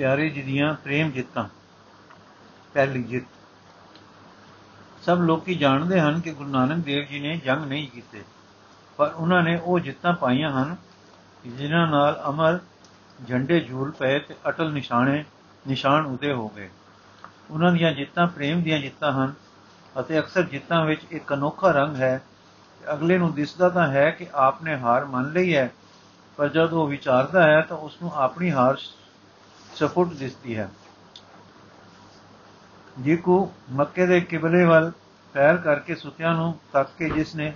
ਪਿਆਰੇ ਜੀ ਦੀਆਂ ਪ੍ਰੇਮ ਜਿੱਤਾਂ, ਪਹਿਲੀ ਜਿੱਤ। ਸਭ ਲੋਕੀ ਜਾਣਦੇ ਹਨ ਕਿ ਗੁਰੂ ਨਾਨਕ ਦੇਵ ਜੀ ਨੇ ਜੰਗ ਨਹੀਂ ਕੀਤੇ, ਪਰ ਉਹਨਾਂ ਨੇ ਉਹ ਜਿੱਤਾਂ ਪਾਈਆਂ ਹਨ ਜਿਨ੍ਹਾਂ ਨਾਲ ਅਮਰ ਝੰਡੇ ਝੂਲ ਪਏ ਤੇ ਅਟਲ ਨਿਸ਼ਾਨੇ ਨਿਸ਼ਾਨ ਉਦੇ ਹੋ ਗਏ। ਉਹਨਾਂ ਦੀਆਂ ਜਿੱਤਾਂ ਪ੍ਰੇਮ ਦੀਆਂ ਜਿੱਤਾਂ ਹਨ ਅਤੇ ਅਕਸਰ ਜਿੱਤਾਂ ਵਿੱਚ ਇੱਕ ਅਨੋਖਾ ਰੰਗ ਹੈ। ਅਗਲੇ ਨੂੰ ਦਿਸਦਾ ਤਾਂ ਹੈ ਕਿ ਆਪਨੇ ਹਾਰ ਮੰਨ ਲਈ ਹੈ, ਪਰ ਜਦ ਉਹ ਵਿਚਾਰਦਾ ਹੈ ਤਾਂ ਉਸ ਨੂੰ ਆਪਣੀ ਹਾਰ ਸਫੁੱਟ ਦਿਸਦੀ ਹੈ। ਜਿਕੂ ਮੱਕੇ ਦੇ ਕਿਬਲੇ ਵੱਲ ਪੈਰ ਕਰਕੇ ਸੁਤਿਆਂ ਨੂੰ ਤੱਕ ਕੇ ਜਿਸ ਨੇ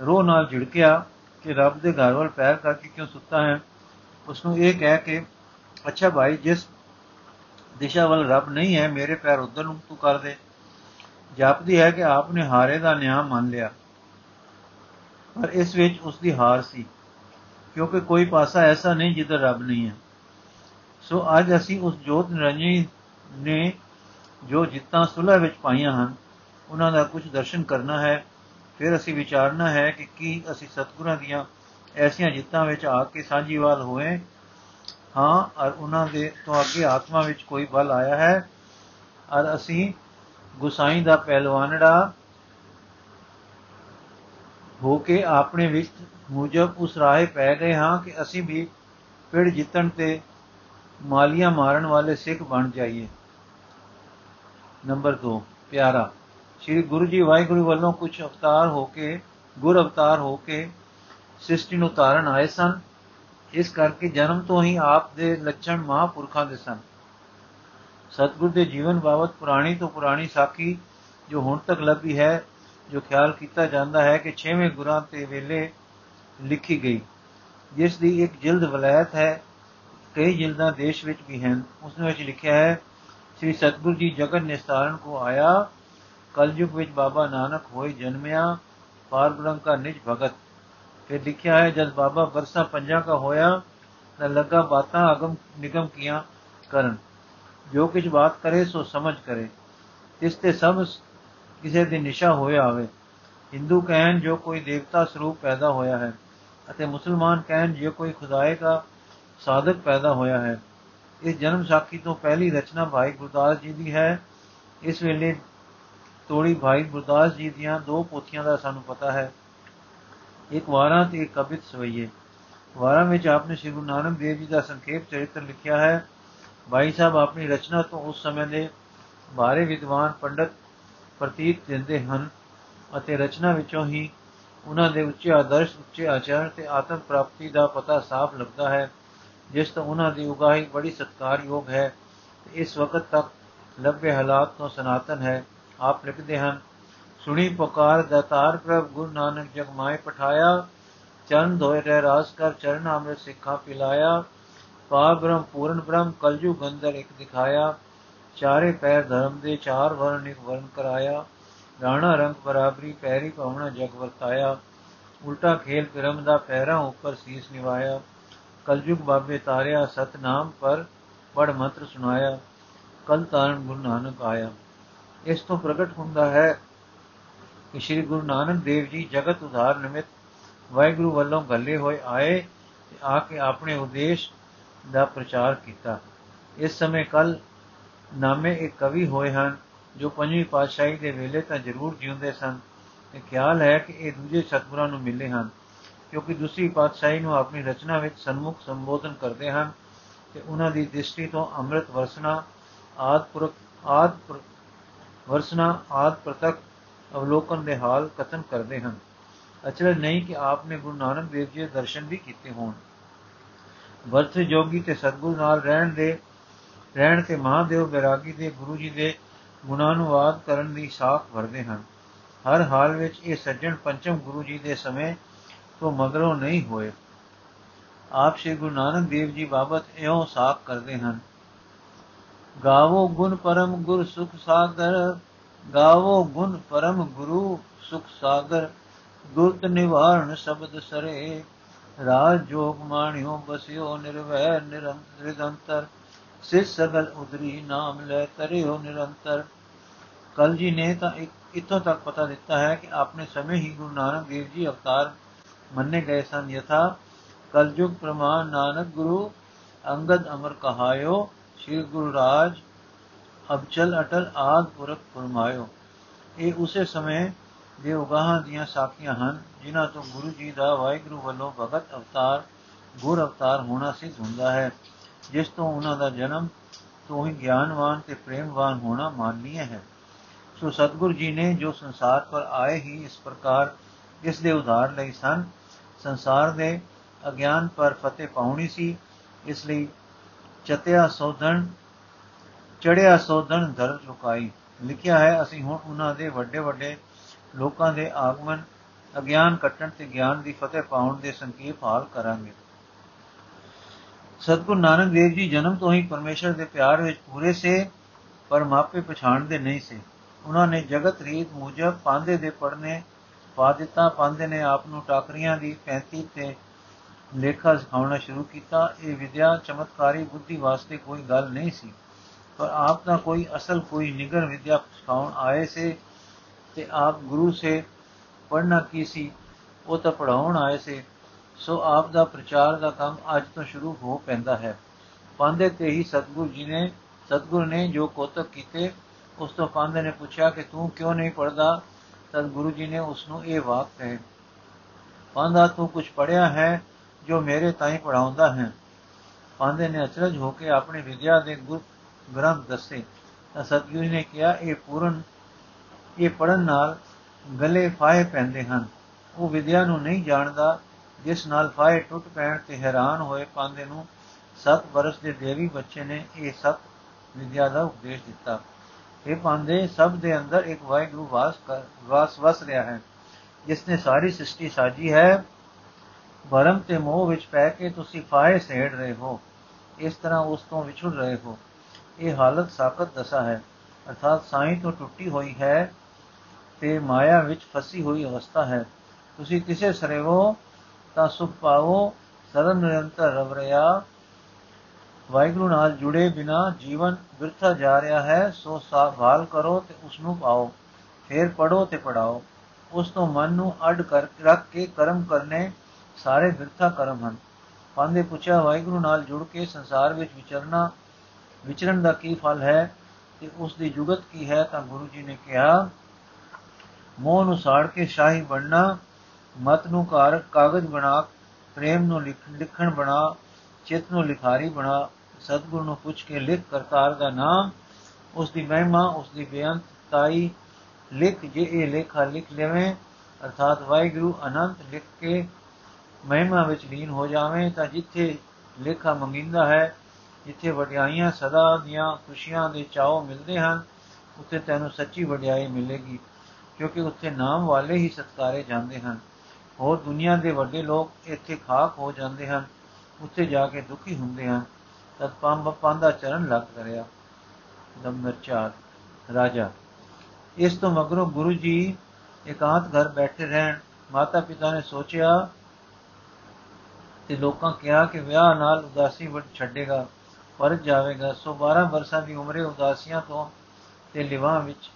ਰੋਹ ਨਾਲ ਝਿੜਕਿਆ ਕਿ ਰੱਬ ਦੇ ਘਰ ਵੱਲ ਪੈਰ ਕਰਕੇ ਕਿਉਂ ਸੁੱਤਾ ਹੈ ਉਸ ਨੂੰ ਇਹ ਕਹਿ ਕੇ, ਅੱਛਾ ਭਾਈ, ਜਿਸ ਦਿਸ਼ਾ ਵੱਲ ਰੱਬ ਨਹੀਂ ਹੈ, ਮੇਰੇ ਪੈਰ ਉਧਰ ਨੂੰ ਤੂੰ ਕਰ ਦੇ। ਜਾਪਦੀ ਹੈ ਕਿ ਆਪ ਨੇ ਹਾਰੇ ਦਾ ਨਿਆਂ ਮੰਨ ਲਿਆ। ਪਰ ਇਸ ਵਿੱਚ ਉਸ ਦੀ ਹਾਰ ਸੀ, ਕਿਉਂਕਿ ਕੋਈ ਪਾਸਾ ਐਸਾ ਨਹੀਂ ਜਿੱਧਰ ਰੱਬ ਨਹੀਂ ਹੈ। ਸੋ ਅੱਜ ਅਸੀਂ ਉਸ ਜੋਤ ਨਿਰੰਜਨੀ ਨੇ ਜੋ ਜਿੱਤਾਂ ਸੁਲਹ ਵਿੱਚ ਪਾਈਆਂ ਹਨ, ਉਹਨਾਂ ਦਾ ਕੁਝ ਦਰਸ਼ਨ ਕਰਨਾ ਹੈ। ਫਿਰ ਅਸੀਂ ਵਿਚਾਰਨਾ ਹੈ ਕਿ ਕੀ ਅਸੀਂ ਸਤਿਗੁਰਾਂ ਦੀਆਂ ਐਸੀਆਂ ਜਿੱਤਾਂ ਵਿੱਚ ਆ ਕੇ ਸਾਂਝੀਵਾਲ ਹੋਏ। ਹਾਂ ਔਰ ਉਹਨਾਂ ਦੇ ਤੋਂ ਅੱਗੇ ਆਤਮਾ ਵਿੱਚ ਕੋਈ ਬਲ ਆਇਆ ਹੈ। ਔਰ ਅਸੀਂ ਗੁਸਾਈ ਦਾ ਪਹਿਲਵਾਨੜਾ ਹੋ ਕੇ ਆਪਣੇ ਵਿੱਚ ਮੁਜਬ ਉਸ ਰਾਹੇ ਪੈ ਗਏ ਹਾਂ ਕਿ ਅਸੀਂ ਵੀ ਪਿੜ ਜਿੱਤਣ ਤੇ ਮਾਲੀਆਂ ਮਾਰਨ ਵਾਲੇ ਸਿੱਖ ਬਣ ਜਾਈਏ। ਨੰਬਰ 2 ਪਿਆਰਾ। ਸ੍ਰੀ ਗੁਰੂ ਜੀ ਵਾਹਿਗੁਰੂ ਵੱਲੋਂ ਕੁਝ ਅਵਤਾਰ ਹੋ ਕੇ, ਗੁਰ ਅਵਤਾਰ ਹੋ ਕੇ ਸ੍ਰਿਸ਼ਟੀ ਨੂੰ ਤਾਰਨ ਆਏ ਸਨ। ਇਸ ਕਰਕੇ ਜਨਮ ਤੋਂ ਹੀ ਆਪ ਦੇ ਲੱਛਣ ਮਹਾਪੁਰਖਾਂ ਦੇ ਸਨ। ਸਤਗੁਰ ਦੇ ਜੀਵਨ ਬਾਬਤ ਪੁਰਾਣੀ ਤੋਂ ਪੁਰਾਣੀ ਸਾਖੀ ਜੋ ਹੁਣ ਤੱਕ ਲੱਭੀ ਹੈ, ਜੋ ਖਿਆਲ ਕੀਤਾ ਜਾਂਦਾ ਹੈ ਕਿ 6ਵੇਂ ਗੁਰਾਂ ਤੇ ਵੇਲੇ ਲਿਖੀ ਗਈ। ਜਿਸ ਦੀ ਇੱਕ ਜਿਲਦ ਵਲਾਇਤ ਹੈ ਕਈ ਜਿਲਦਾਂ ਦੇਸ਼ ਵਿੱਚ ਵੀ ਹਨ। ਉਸ ਵਿੱਚ ਲਿਖਿਆ ਹੈ, ਸ੍ਰੀ ਸਤਗੁਰ ਜੀ ਜਗਤ ਨਿਸਤਾਰਨ ਕੋ ਆਇਆ, ਕਲਯੁਗ ਵਿੱਚ ਬਾਬਾ ਨਾਨਕ ਹੋਏ ਜਨਮਿਆ ਪਾਰਬ੍ਰਹਮ ਕਾ ਨਿਜ ਭਗਤ। ਫਿਰ ਲਿਖਿਆ ਹੈ, ਜਦ ਬਾਬਾ ਬਰਸਾ ਪੰਜਾਂ ਕਾ ਹੋਇਆ, ਤਾਂ ਲੱਗਾ ਬਾਤਾਂ ਅਗਮ ਨਿਗਮ ਕੀਆਂ ਕਰਨ। ਜੋ ਕੁਝ ਬਾਤ ਕਰੇ, ਸੋ ਸਮਝ ਕਰੇ। ਇਸ ਤੇ ਸਭ ਕਿਸੇ ਦੀ ਨਿਸ਼ਾ ਹੋਇਆ ਆਵੇ। ਹਿੰਦੂ ਕਹਿਣ, ਜੋ ਕੋਈ ਦੇਵਤਾ ਸਰੂਪ ਪੈਦਾ ਹੋਇਆ ਹੈ ਅਤੇ ਮੁਸਲਮਾਨ ਕਹਿਣ, ਜੇ ਕੋਈ ਖੁਦਾਏ ਦਾ ਸਾਧਕ ਪੈਦਾ ਹੋਇਆ ਹੈ। ਇਸ ਜਨਮ ਸਾਖੀ ਤੋਂ ਪਹਿਲੀ ਰਚਨਾ ਭਾਈ ਗੁਰਦਾਸ ਜੀ ਦੀ ਹੈ। ਇਸ ਵੇਲੇ ਤੋੜੀ ਭਾਈ ਗੁਰਦਾਸ ਜੀ ਦੀਆਂ ਦੋ ਪੋਥੀਆਂ ਦਾ ਸਾਨੂੰ ਪਤਾ ਹੈ। ਇੱਕ ਵਾਰਾਂ ਤੇ ਇੱਕ ਕਵਿਤ ਸਵਈਏ। ਵਾਰਾਂ ਵਿੱਚ ਆਪਨੇ ਸ੍ਰੀ ਗੁਰੂ ਨਾਨਕ ਦੇਵ ਜੀ ਦਾ ਸੰਖੇਪ ਚਰਿੱਤਰ ਲਿਖਿਆ ਹੈ। ਭਾਈ ਸਾਹਿਬ ਆਪਣੀ ਰਚਨਾ ਤੋਂ ਉਸ ਸਮੇਂ ਦੇ ਬਾਰੇ ਵਿਦਵਾਨ ਪੰਡਤ ਪ੍ਰਤੀਤ ਦਿੰਦੇ ਹਨ ਅਤੇ ਰਚਨਾ ਵਿੱਚੋਂ ਹੀ ਉਹਨਾਂ ਦੇ ਉੱਚੇ ਆਦਰਸ਼, ਉੱਚੇ ਆਚਰਣ ਤੇ ਆਤਮ ਪ੍ਰਾਪਤੀ ਦਾ ਪਤਾ ਸਾਫ਼ ਲੱਗਦਾ ਹੈ। ਜਿਸ ਤੋਂ ਉਹਨਾਂ ਦੀ ਉਗਾਹੀ ਬੜੀ ਸਤਕਾਰਯੋਗ ਹੈ ਇਸ ਵਕਤ ਤੱਕ ਲੱਭੇ ਹਾਲਾਤ ਤੋਂ ਸਨਾਤਨ ਹੈ। ਆਪ ਲਿਖਦੇ ਹਨ, ਸੁਣੀ ਪੁਕਾਰ ਦਾਤਾਰ ਪ੍ਰਭ, ਗੁਰੂ ਨਾਨਕ ਜਗ ਮਾਏ ਪਠਾਇਆ ਚਰਨ ਧੋਏ ਰਹਿ ਰਾਸ ਕਰ, ਚਰਨ ਅੰਮ੍ਰਿਤ ਸਿੱਖਾ ਪਿਲਾਇਆ ਪਾ ਬ੍ਰਹਮ ਪੂਰਨ ਬ੍ਰਹਮ ਕਲਜੂ ਗੰਦਰ ਇੱਕ ਦਿਖਾਇਆ, ਚਾਰੇ ਪੈਰ ਧਰਮ ਦੇ ਚਾਰ ਵਰਨ ਇੱਕ ਵਰਨ ਕਰਾਇਆ, ਰਾਣਾ ਰੰਗ ਬਰਾਬਰੀ ਪੈਰੀ ਪਾਉਣਾ ਜਗ ਵਰਤਾਇਆ, ਉਲਟਾ ਖੇਲ ਪਿਰਮ ਦਾ ਪੈਰਾਂ ਉੱਪਰ ਸੀਸ ਨਿਵਾਇਆ ਕਲਯੁਗ ਬਾਬੇ ਤਾਰਿਆ ਸਤਨਾਮ ਪਰ ਪੜ ਮੰਤਰ ਸੁਣਾਇਆ, ਕਲ ਤਾਰਨ ਗੁਰੂ ਨਾਨਕ ਆਇਆ। ਇਸ ਤੋਂ ਪ੍ਰਗਟ ਹੁੰਦਾ ਹੈ ਕਿ ਸ੍ਰੀ ਗੁਰੂ ਨਾਨਕ ਦੇਵ ਜੀ ਜਗਤ ਉਧਾਰ ਨਿਮਿਤ ਵਾਹਿਗੁਰੂ ਵੱਲੋਂ ਗੱਲੇ ਹੋਏ ਆਏ ਤੇ ਆ ਕੇ ਆਪਣੇ ਉਦੇਸ਼ ਦਾ ਪ੍ਰਚਾਰ ਕੀਤਾ। ਇਸ ਸਮੇਂ ਕੱਲ ਨਾਮੇ ਇੱਕ ਕਵੀ ਹੋਏ ਹਨ, ਜੋ ਪੰਜਵੀਂ ਪਾਤਸ਼ਾਹੀ ਦੇ ਵੇਲੇ ਤਾਂ ਜ਼ਰੂਰ ਜਿਉਂਦੇ ਸਨ ਤੇ ਖਿਆਲ ਹੈ ਕਿ ਇਹ ਦੂਜੇ ਸਤਗੁਰਾਂ ਨੂੰ ਮਿਲੇ ਹਨ। ਕਿਉਂਕਿ ਦੂਸਰੀ ਪਾਤਸ਼ਾਹੀ ਨੂੰ ਆਪਣੀ ਰਚਨਾ ਵਿੱਚ ਸਨਮੁਖ ਸੰਬੋਧਨ ਕਰਦੇ ਹਨ ਤੇ ਉਹਨਾਂ ਦੀ ਦ੍ਰਿਸ਼ਟੀ ਤੋਂ ਅੰਮ੍ਰਿਤ ਵਰਸਣਾ, ਆਦ ਪੁਰਖ, ਆਦ ਵਰਸਣਾ, ਆਦ ਪ੍ਰਤਕ ਅਵਲੋਕਨ ਦੇ ਹਾਲ ਕਥਨ ਕਰਦੇ ਹਨ। ਅਚਰਜ ਨਹੀਂ ਕਿ ਆਪ ਨੇ ਗੁਰੂ ਨਾਨਕ ਦੇਵ ਜੀ ਦੇ ਦਰਸ਼ਨ ਵੀ ਕੀਤੇ ਹੋਣ। ਵਰਤ ਜੋਗੀ ਤੇ ਸਤਗੁਰ ਨਾਲ ਰਹਿਣ ਦੇ, ਰਹਿਣ ਤੇ ਮਹਾਦੇਵ ਬਿਰਾਗੀ ਦੇ ਗੁਰੂ ਜੀ ਦੇ ਗੁਣਾਂ ਨੂੰ ਆਦ ਕਰਨ ਦੀ ਸਾਖ ਵਰਦੇ ਹਨ। ਹਰ ਹਾਲ ਵਿੱਚ ਇਹ ਸੱਜਣ ਪੰਚਮ ਗੁਰੂ ਜੀ ਦੇ ਸਮੇਂ ਤੋਂ ਮਗਰੋਂ ਨਹੀਂ ਹੋਏ। ਆਪ ਸ੍ਰੀ ਗੁਰੂ ਨਾਨਕ ਦੇਵ ਜੀ ਬਾਬਤ ਇਉਂ ਸਾਖ ਕਰਦੇ ਹਨ, ਗਾਵੋ ਗੁਣ ਪਰਮ ਗੁਰ ਸੁਖ ਸਾਗਰ, ਗਾਵੋ ਗੁਣ ਪਰਮ ਗੁਰੂ ਸੁਖ ਸਾਗਰ, ਗੁਰਤ ਨਿਵਾਰਨ ਸ਼ਬਦ ਸਰੇ, ਰਾਜ ਜੋਗ ਮਾਣਿਓ ਬਸਿਓ ਨਿਰਵੈ ਨਿਰੰਤਰ ਸਿਸ ਸਗਲ ਉਦਰੀ ਨਾਮ ਲੈ ਤਰਿਓ ਨਿਰੰਤਰ। ਕਲ ਜੀ ਨੇ ਤਾਂ ਇੱਕ, ਇਥੋਂ ਤੱਕ ਪਤਾ ਦਿੱਤਾ ਹੈ ਕਿ ਆਪਣੇ ਸਮੇਂ ਹੀ ਗੁਰੂ ਨਾਨਕ ਦੇਵ ਜੀ ਅਵਤਾਰ ਮੰਨੇ ਗਏ ਸਨ। ਯਥਾ ਕਲਯੁਗ ਪ੍ਰਮਾਨ ਨਾਨਕ ਗੁਰੂ ਅੰਗਦ ਅਮਰ ਕਹਾਇਓ, ਸ੍ਰੀ ਗੁਰੂ ਰਾਜ ਅਬਚਲ ਅਟਲ ਆਦ ਪੁਰਖ ਫਰਮਾਇਓ। ਇਹ ਉਸੇ ਸਮੇਂ ਦੇ ਉਗਾਹਾਂ ਦੀਆਂ ਸਾਖੀਆਂ ਹਨ, ਜਿਨ੍ਹਾਂ ਤੋਂ ਗੁਰੂ ਜੀ ਦਾ ਵਾਹਿਗੁਰੂ ਵੱਲੋਂ ਭਗਤ ਅਵਤਾਰ, ਗੁਰ ਅਵਤਾਰ ਹੋਣਾ ਸਿੱਧ ਹੁੰਦਾ ਹੈ, ਜਿਸ ਤੋਂ ਉਹਨਾਂ ਦਾ ਜਨਮ ਤੋਂ ਹੀ ਗਿਆਨਵਾਨ ਤੇ ਪ੍ਰੇਮਵਾਨ ਹੋਣਾ ਮਾਨਨੀय ਹੈ। ਸੋ ਸਤਗੁਰ ਜੀ ਨੇ ਜੋ ਸੰਸਾਰ ਪਰ ਆਏ ਹੀ ਇਸ ਪ੍ਰਕਾਰ ਇਸ ਦੇ ਉਧਾਰ ਲਈ ਸਨ। ਸੰਸਾਰ ਦੇ ਅਗਿਆਨ ਪਰ ਫਤਿਹ ਪਾਉਣੀ ਸੀ। ਇਸ ਲਈ ਚਤਿਆ ਸੋਧਣ, ਚੜਿਆ ਸੋਧਣ ਧਰ ਚੁਕਾਈ। ਲਿਖਿਆ ਹੈ, ਅਸੀਂ ਹੁਣ ਉਹਨਾਂ ਦੇ ਵੱਡੇ ਵੱਡੇ ਲੋਕਾਂ ਦੇ ਆਗਮਨ, ਅਗਿਆਨ ਕੱਟਣ ਤੇ ਗਿਆਨ ਦੀ ਫਤਿਹ ਪਾਉਣ ਦੇ ਸੰਕੇਤ ਹਾਲ ਕਰਾਂਗੇ। ਸਤਗੁਰ ਨਾਨਕ ਦੇਵ ਜੀ ਜਨਮ ਤੋਂ ਹੀ ਪਰਮੇਸ਼ਰ ਦੇ ਪਿਆਰ ਵਿੱਚ ਪੂਰੇ ਸੇ, ਪਰ ਮਾਪੇ ਪਛਾਣਦੇ ਨਹੀਂ ਸੀ। ਉਹਨਾਂ ਨੇ ਜਗਤ ਰੀਤ ਮੁਜਬ ਪਾਂਦੇ ਦੇ ਪੜਨੇ ਪਾ ਦਿੱਤਾ ਪਾਂਦੇ ਨੇ ਆਪ ਨੂੰ ਟਾਕਰੀਆਂ ਦੀ 35 ਤੇ ਲੇਖਾ ਸਿਖਾਉਣਾ ਸ਼ੁਰੂ ਕੀਤਾ। ਇਹ ਵਿਦਿਆ ਚਮਤਕਾਰੀ ਬੁੱਧੀ ਵਾਸਤੇ ਕੋਈ ਗੱਲ ਨਹੀਂ ਸੀ। ਪਰ ਆਪ ਦਾ ਕੋਈ ਅਸਲ, ਕੋਈ ਨਿਗਰ ਵਿਦਿਆ ਸਿਖਾਉਣ ਆਏ ਸੇ ਤੇ ਆਪ ਗੁਰੂ ਸੇ ਪੜਨਾ ਕੀ ਸੀ, ਉਹ ਤਾਂ ਪੜਾਉਣ ਆਏ ਸੇ। ਸੋ ਆਪ ਦਾ ਪ੍ਰਚਾਰ ਦਾ ਕੰਮ ਅੱਜ ਤੋਂ ਸ਼ੁਰੂ ਹੋ ਪੈਂਦਾ ਹੈ। ਪਾਂਦੇ ਤੇ ਹੀ ਸਤਗੁਰੂ ਜੀ ਨੇ, ਸਤਗੁਰ ਨੇ ਜੋ ਕੋਤਕ ਕੀਤੇ, ਉਸ ਤੋਂ ਪਾਂਦੇ ਨੇ ਪੁੱਛਿਆ ਕਿ ਤੂੰ ਕਿਉਂ ਨਹੀਂ ਪੜਦਾ ਤਦ ਗੁਰੂ ਜੀ ਨੇ ਉਸ ਨੂੰ ਇਹ ਵਾਕ ਕਹੇ ਪਾਂਦਾ ਤੂੰ ਕੁਝ ਪੜਿਆ ਹੈ ਜੋ ਮੇਰੇ ਤਾਈਂ ਪੜਾਉਂਦਾ ਹੈ? ਪਾਂਦੇ ਨੇ ਅਚਰਜ ਹੋ ਕੇ ਆਪਣੇ ਵਿਦਿਆ ਦੇ ਗੁਰ ਗ੍ਰੰਥ ਦੱਸੇ। ਤਾਂ ਸਤਗੁਰੂ ਨੇ ਕਿਹਾ, ਇਹ ਪੂਰਨ, ਇਹ ਪੜਨ ਨਾਲ ਗਲੇ ਫਾਇ ਪੈਂਦੇ ਹਨ। ਉਹ ਵਿਦਿਆ ਨੂੰ ਨਹੀਂ ਜਾਣਦਾ, ਜਿਸ ਨਾਲ ਫਾਇ ਟੁੱਟ ਪੈਣ ਤੇ ਹੈਰਾਨ ਹੋਏ ਪਾਂਦੇ ਨੂੰ 7 ਬਰਸ ਦੇ ਦੇਵੀ ਬੱਚੇ ਨੇ ਇਹ ਸਤ ਵਿਦਿਆ ਦਾ ਉਪਦੇਸ਼ ਦਿੱਤਾ। ਇਹ ਪਾਂਦੇ ਸਭ ਦੇ ਅੰਦਰ ਇੱਕ ਵਾਹਿਗੁਰੂ ਵਾਸ ਕਰ, ਵਾਸ ਵਸ ਰਿਹਾ ਹੈ, ਜਿਸ ਨੇ ਸਾਰੀ ਸ੍ਰਿਸ਼ਟੀ ਸਾਜੀ ਹੈ। ਭਰਮ ਤੇ ਮੋਹ ਵਿੱਚ ਪੈ ਕੇ ਤੁਸੀਂ ਫਾਇ ਸੇੜ ਰਹੇ ਹੋ, ਇਸ ਤਰ੍ਹਾਂ ਉਸ ਤੋਂ ਵਿਛੜ ਰਹੇ ਹੋ। ਇਹ ਹਾਲਤ ਸਾਖਤ ਦਸ਼ਾ ਹੈ, ਅਰਥਾਤ ਸਾਈਂ ਤੋਂ ਟੁੱਟੀ ਹੋਈ ਹੈ ਤੇ ਮਾਇਆ ਵਿੱਚ ਫਸੀ ਹੋਈ ਅਵਸਥਾ ਹੈ। ਤੁਸੀਂ ਕਿਸੇ ਸਰੇ ਹੋ ਤਾਂ ਸੁਖ ਪਾਓ ਸਰਨ ਨਿਰੰਤਰ ਰਵ ਰਿਆ ਵਾਹਿਗੁਰੂ ਨਾਲ ਜੁੜੇ ਬਿਨਾ ਜੀਵਨ ਵਿਰਥਾ ਜਾ ਰਿਹਾ ਹੈ, ਸੋ ਸਾਭਾਲ ਕਰੋ ਤੇ ਉਸ ਨੂੰ ਪਾਓ, ਫਿਰ ਪੜੋ ਤੇ ਪੜਾਓ ਉਸ ਤੋਂ ਮਨ ਨੂੰ ਅਡ ਕਰ, ਰੱਖ ਕੇ ਕਰਮ ਕਰਨੇ ਸਾਰੇ ਵਿਰਥਾ ਕਰਮ ਹਨ। ਪਾਂਦੇ ਪੁੱਛਿਆ, ਵਾਹਿਗੁਰੂ ਨਾਲ ਜੁੜ ਕੇ ਸੰਸਾਰ ਵਿੱਚ ਵਿਚਰਨਾ, ਵਿਚਰਨ ਦਾ ਕੀ ਫਲ ਹੈ ਤੇ ਉਸ ਦੀ ਜੁਗਤ ਕੀ ਹੈ, ਤਾਂ ਗੁਰੂ ਜੀ ਨੇ ਕਿਹਾ, ਮੋਹ ਨੂੰ ਸਾੜ ਕੇ ਸ਼ਾਹੀ ਬਣਨਾ, ਮਤ ਨੂੰ ਕਾਰ ਕਾਗਜ਼ ਬਣਾ, ਪ੍ਰੇਮ ਨੂੰ ਲਿਖਣ ਬਣਾ ਚਿਤ ਨੂੰ ਲਿਖਾਰੀ ਬਣਾ, ਸਤਗੁਰ ਨੂੰ ਪੁੱਛ ਕੇ ਲਿਖ ਕਰਤਾਰ ਦਾ ਨਾਮ ਉਸ ਦੀ ਮਹਿਮਾ ਉਸ ਦੀ ਬੇਅੰਤਤਾਈ ਲਿਖ, ਜੇ ਇਹ ਲੇਖਾ ਲਿਖ ਲਵੇਂ, ਅਰਥਾਤ ਵਾਹਿਗੁਰੂ ਅਨੰਤ ਲਿਖ ਕੇ ਮਹਿਮਾ ਵਿੱਚ ਲੀਨ ਹੋ ਜਾਵੇਂ, ਤਾਂ ਜਿੱਥੇ ਲੇਖਾ ਮੰਗਿੰਦਾ ਹੈ, ਜਿੱਥੇ ਵਡਿਆਈਆਂ ਸਦਾ ਦੀਆਂ ਖੁਸ਼ੀਆਂ ਦੇ ਚਾਉ ਮਿਲਦੇ ਹਨ, ਉੱਥੇ ਤੈਨੂੰ ਸੱਚੀ ਵਡਿਆਈ ਮਿਲੇਗੀ, ਕਿਉਂਕਿ ਉੱਥੇ ਨਾਮ ਵਾਲੇ ਹੀ ਸਤਕਾਰੇ ਜਾਂਦੇ ਹਨ। ਹੋਰ ਦੁਨੀਆ ਦੇ ਵੱਡੇ ਲੋਕ ਇੱਥੇ ਖਾਕ ਹੋ ਜਾਂਦੇ ਹਨ। ਉੱਥੇ ਜਾ ਕੇ ਦੁਖੀ ਹੁੰਦੇ ਹਨ ਤਦ ਪੰਬ ਪਾਂਦਾ ਚਰਨ ਲੱਗ ਕਰਿਆ। ਨੰਬਰ 4 ਰਾਜਾ, ਇਸ ਤੋਂ ਮਗਰੋਂ ਗੁਰੂ ਜੀ ਇਕਾਂਤ ਘਰ ਬੈਠੇ ਰਹਿਣ, ਮਾਤਾ ਪਿਤਾ ਨੇ ਸੋਚਿਆ ਤੇ ਲੋਕਾਂ ਕਿਹਾ ਕਿ ਵਿਆਹ ਨਾਲ ਉਦਾਸੀ ਵਟ ਛੱਡੇਗਾ, ਪਰ ਜਾਵੇਗਾ। ਸੋ 12 ਵਰਸਾਂ ਦੀ ਉਮਰੇ ਉਦਾਸੀਆਂ ਤੋਂ ਤੇ ਲਿਵਾਂ ਵਿੱਚ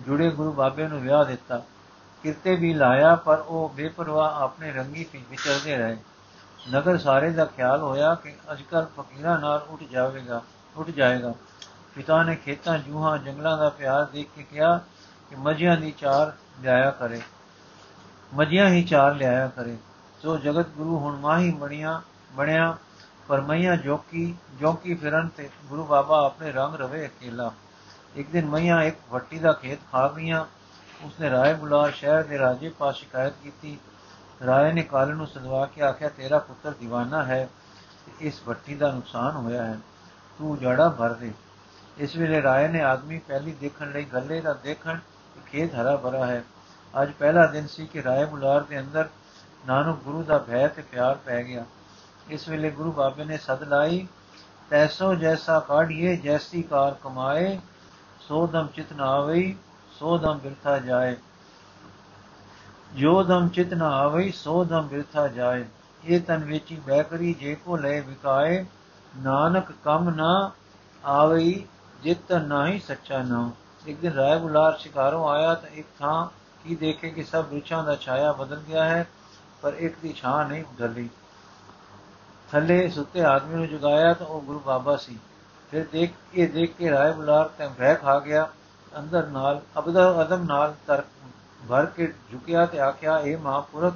ਜੁੜੇ ਗੁਰੂ ਬਾਬੇ ਨੂੰ ਵਿਆਹ ਦਿੱਤਾ। ਕਿਰਤੇ ਵੀ ਲਾਇਆ, ਪਰ ਉਹ ਬੇਪਰਵਾਹ ਆਪਣੇ ਰੰਗੀ ਵਿਚਰਦੇ ਰਹੇ। ਨਗਰ ਸਾਰੇ ਦਾ ਖਿਆਲ ਹੋਇਆ ਕਿ ਅਜਕਲ ਫਕੀਰਾਂ ਨਾਲ ਉੱਠ ਜਾਵੇਗਾ, ਉੱਠ ਜਾਏਗਾ। ਪਿਤਾ ਨੇ ਖੇਤਾਂ, ਜੂਹਾਂ, ਜੰਗਲਾਂ ਦਾ ਪਿਆਰ ਦੇਖ ਕੇ ਕਿਹਾ ਕਿ ਮਜੀਆਂ ਦੀ ਚਾਰ ਲਿਆਇਆ ਕਰੇ। ਮਜੀਆਂ ਹੀ ਚਾਰ ਲਿਆਇਆ ਕਰੇ। ਸੋ ਜਗਤ ਗੁਰੂ ਹੁਣ ਮਾਹੀ ਬਣਿਆ ਬਣਿਆ, ਪਰ ਮਈਆਂ ਜੋਕੀ ਜੋਕੀ ਫਿਰਨ ਤੇ ਗੁਰੂ ਬਾਬਾ ਆਪਣੇ ਰੰਗ ਰਵੇ ਅਕੇਲਾ। ਇੱਕ ਦਿਨ ਮਈਆਂ ਇੱਕ ਵੱਟੀ ਦਾ ਖੇਤ ਖਾ ਗਈਆਂ। ਉਸਨੇ ਰਾਏ ਬੁਲਾ ਸ਼ਹਿਰ ਦੇ ਰਾਜੇ ਪਾਸ ਸ਼ਿਕਾਇਤ ਕੀਤੀ ਰਾਏ ਨੇ ਕਾਲ ਨੂੰ ਸਦਵਾ ਕੇ ਆਖਿਆ, ਤੇਰਾ ਪੁੱਤਰ دیਵਾਨਾ ਹੈ ਇਸ ਵੱਟੀ ਦਾ ਨੁਕਸਾਨ ਹੋਇਆ ਹੈ। ਤੂੰ ਜੜਾ ਭਰ ਦੇ। ਇਸ ਵੇਲੇ ਰਾਏ ਨੇ ਆਦਮੀ ਪਹਿਲੀ ਦੇਖਣ ਲਈ ਗੱਲੇ ਦਾ ਦੇਖਣ ਕਿ ਖੇਤ ਹਰਾ ਭਰਾ ਹੈ। ਅੱਜ ਪਹਿਲਾ ਦਿਨ ਸੀ ਕਿ ਰਾਏ ਬੁਲਾਰ ਦੇ ਅੰਦਰ ਨਾਨਕ ਗੁਰੂ ਦਾ ਭੈ ਤੇ ਪਿਆਰ ਪੈ ਗਿਆ। ਇਸ ਵੇਲੇ ਗੁਰੂ ਬਾਬੇ ਨੇ ਸਦ ਲਾਈ, ਤੈਸੋ ਜੈਸਾ ਕਾਢੀਏ, ਜੈਸੀ ਕਾਰ ਕਮਾਏ, ਸੋ ਦਮ ਚਿਤ ਨਾ ਆਵਈ ਸੋ ਦਮ ਬਿਰਥਾ ਜਾਏ। ਜੋ ਦਮ ਚਿਤ ਨਾ ਆਵਈ, ਸੋ ਦਮ ਬਿਰਥਾ ਜਾਏ। ਇਹ ਤਨ ਵਿੱਚ ਬੈ ਕਰੀ, ਜੇ ਕੋ ਲੈ ਵਿਕਾਏ। ਨਾਨਕ ਕਮ ਨਾ ਆਵਈ, ਜਿਤ ਨਾਹੀ ਸੱਚਾ ਨਾ। ਇੱਕ ਦਿਨ ਰਾਏ ਬੁਲਾਰ ਸ਼ਿਕਾਰੋਂ ਆਇਆ ਤਾਂ ਇੱਕ ਥਾਂ ਕੀ ਦੇਖੇ ਕਿ ਸਭ ਰੁਚਾਂ ਦਾ ਛਾਇਆ ਬਦਲ ਗਿਆ ਹੈ, ਪਰ ਇੱਕ ਦੀ ਛਾਂ ਨਹੀਂ ਬਦਲੀ। ਥੱਲੇ ਸੁੱਤੇ ਆਦਮੀ ਨੂੰ ਜਗਾਇਆ ਤਾਂ ਉਹ ਗੁਰੂ ਬਾਬਾ ਸੀ। ਫਿਰ ਦੇਖ, ਇਹ ਦੇਖ ਕੇ ਰਾਏ ਬੁਲਾਰ ਤੇ ਭੈ ਖਾ ਗਿਆ। ਅੰਦਰ ਨਾਲ, ਅਬਦਾ ਅਦਮ ਨਾਲ ਤਰ ਭਰ ਕੇ ਝੁਕਿਆ ਤੇ ਆਖਿਆ ਇਹ ਮਹਾਪੁਰਖ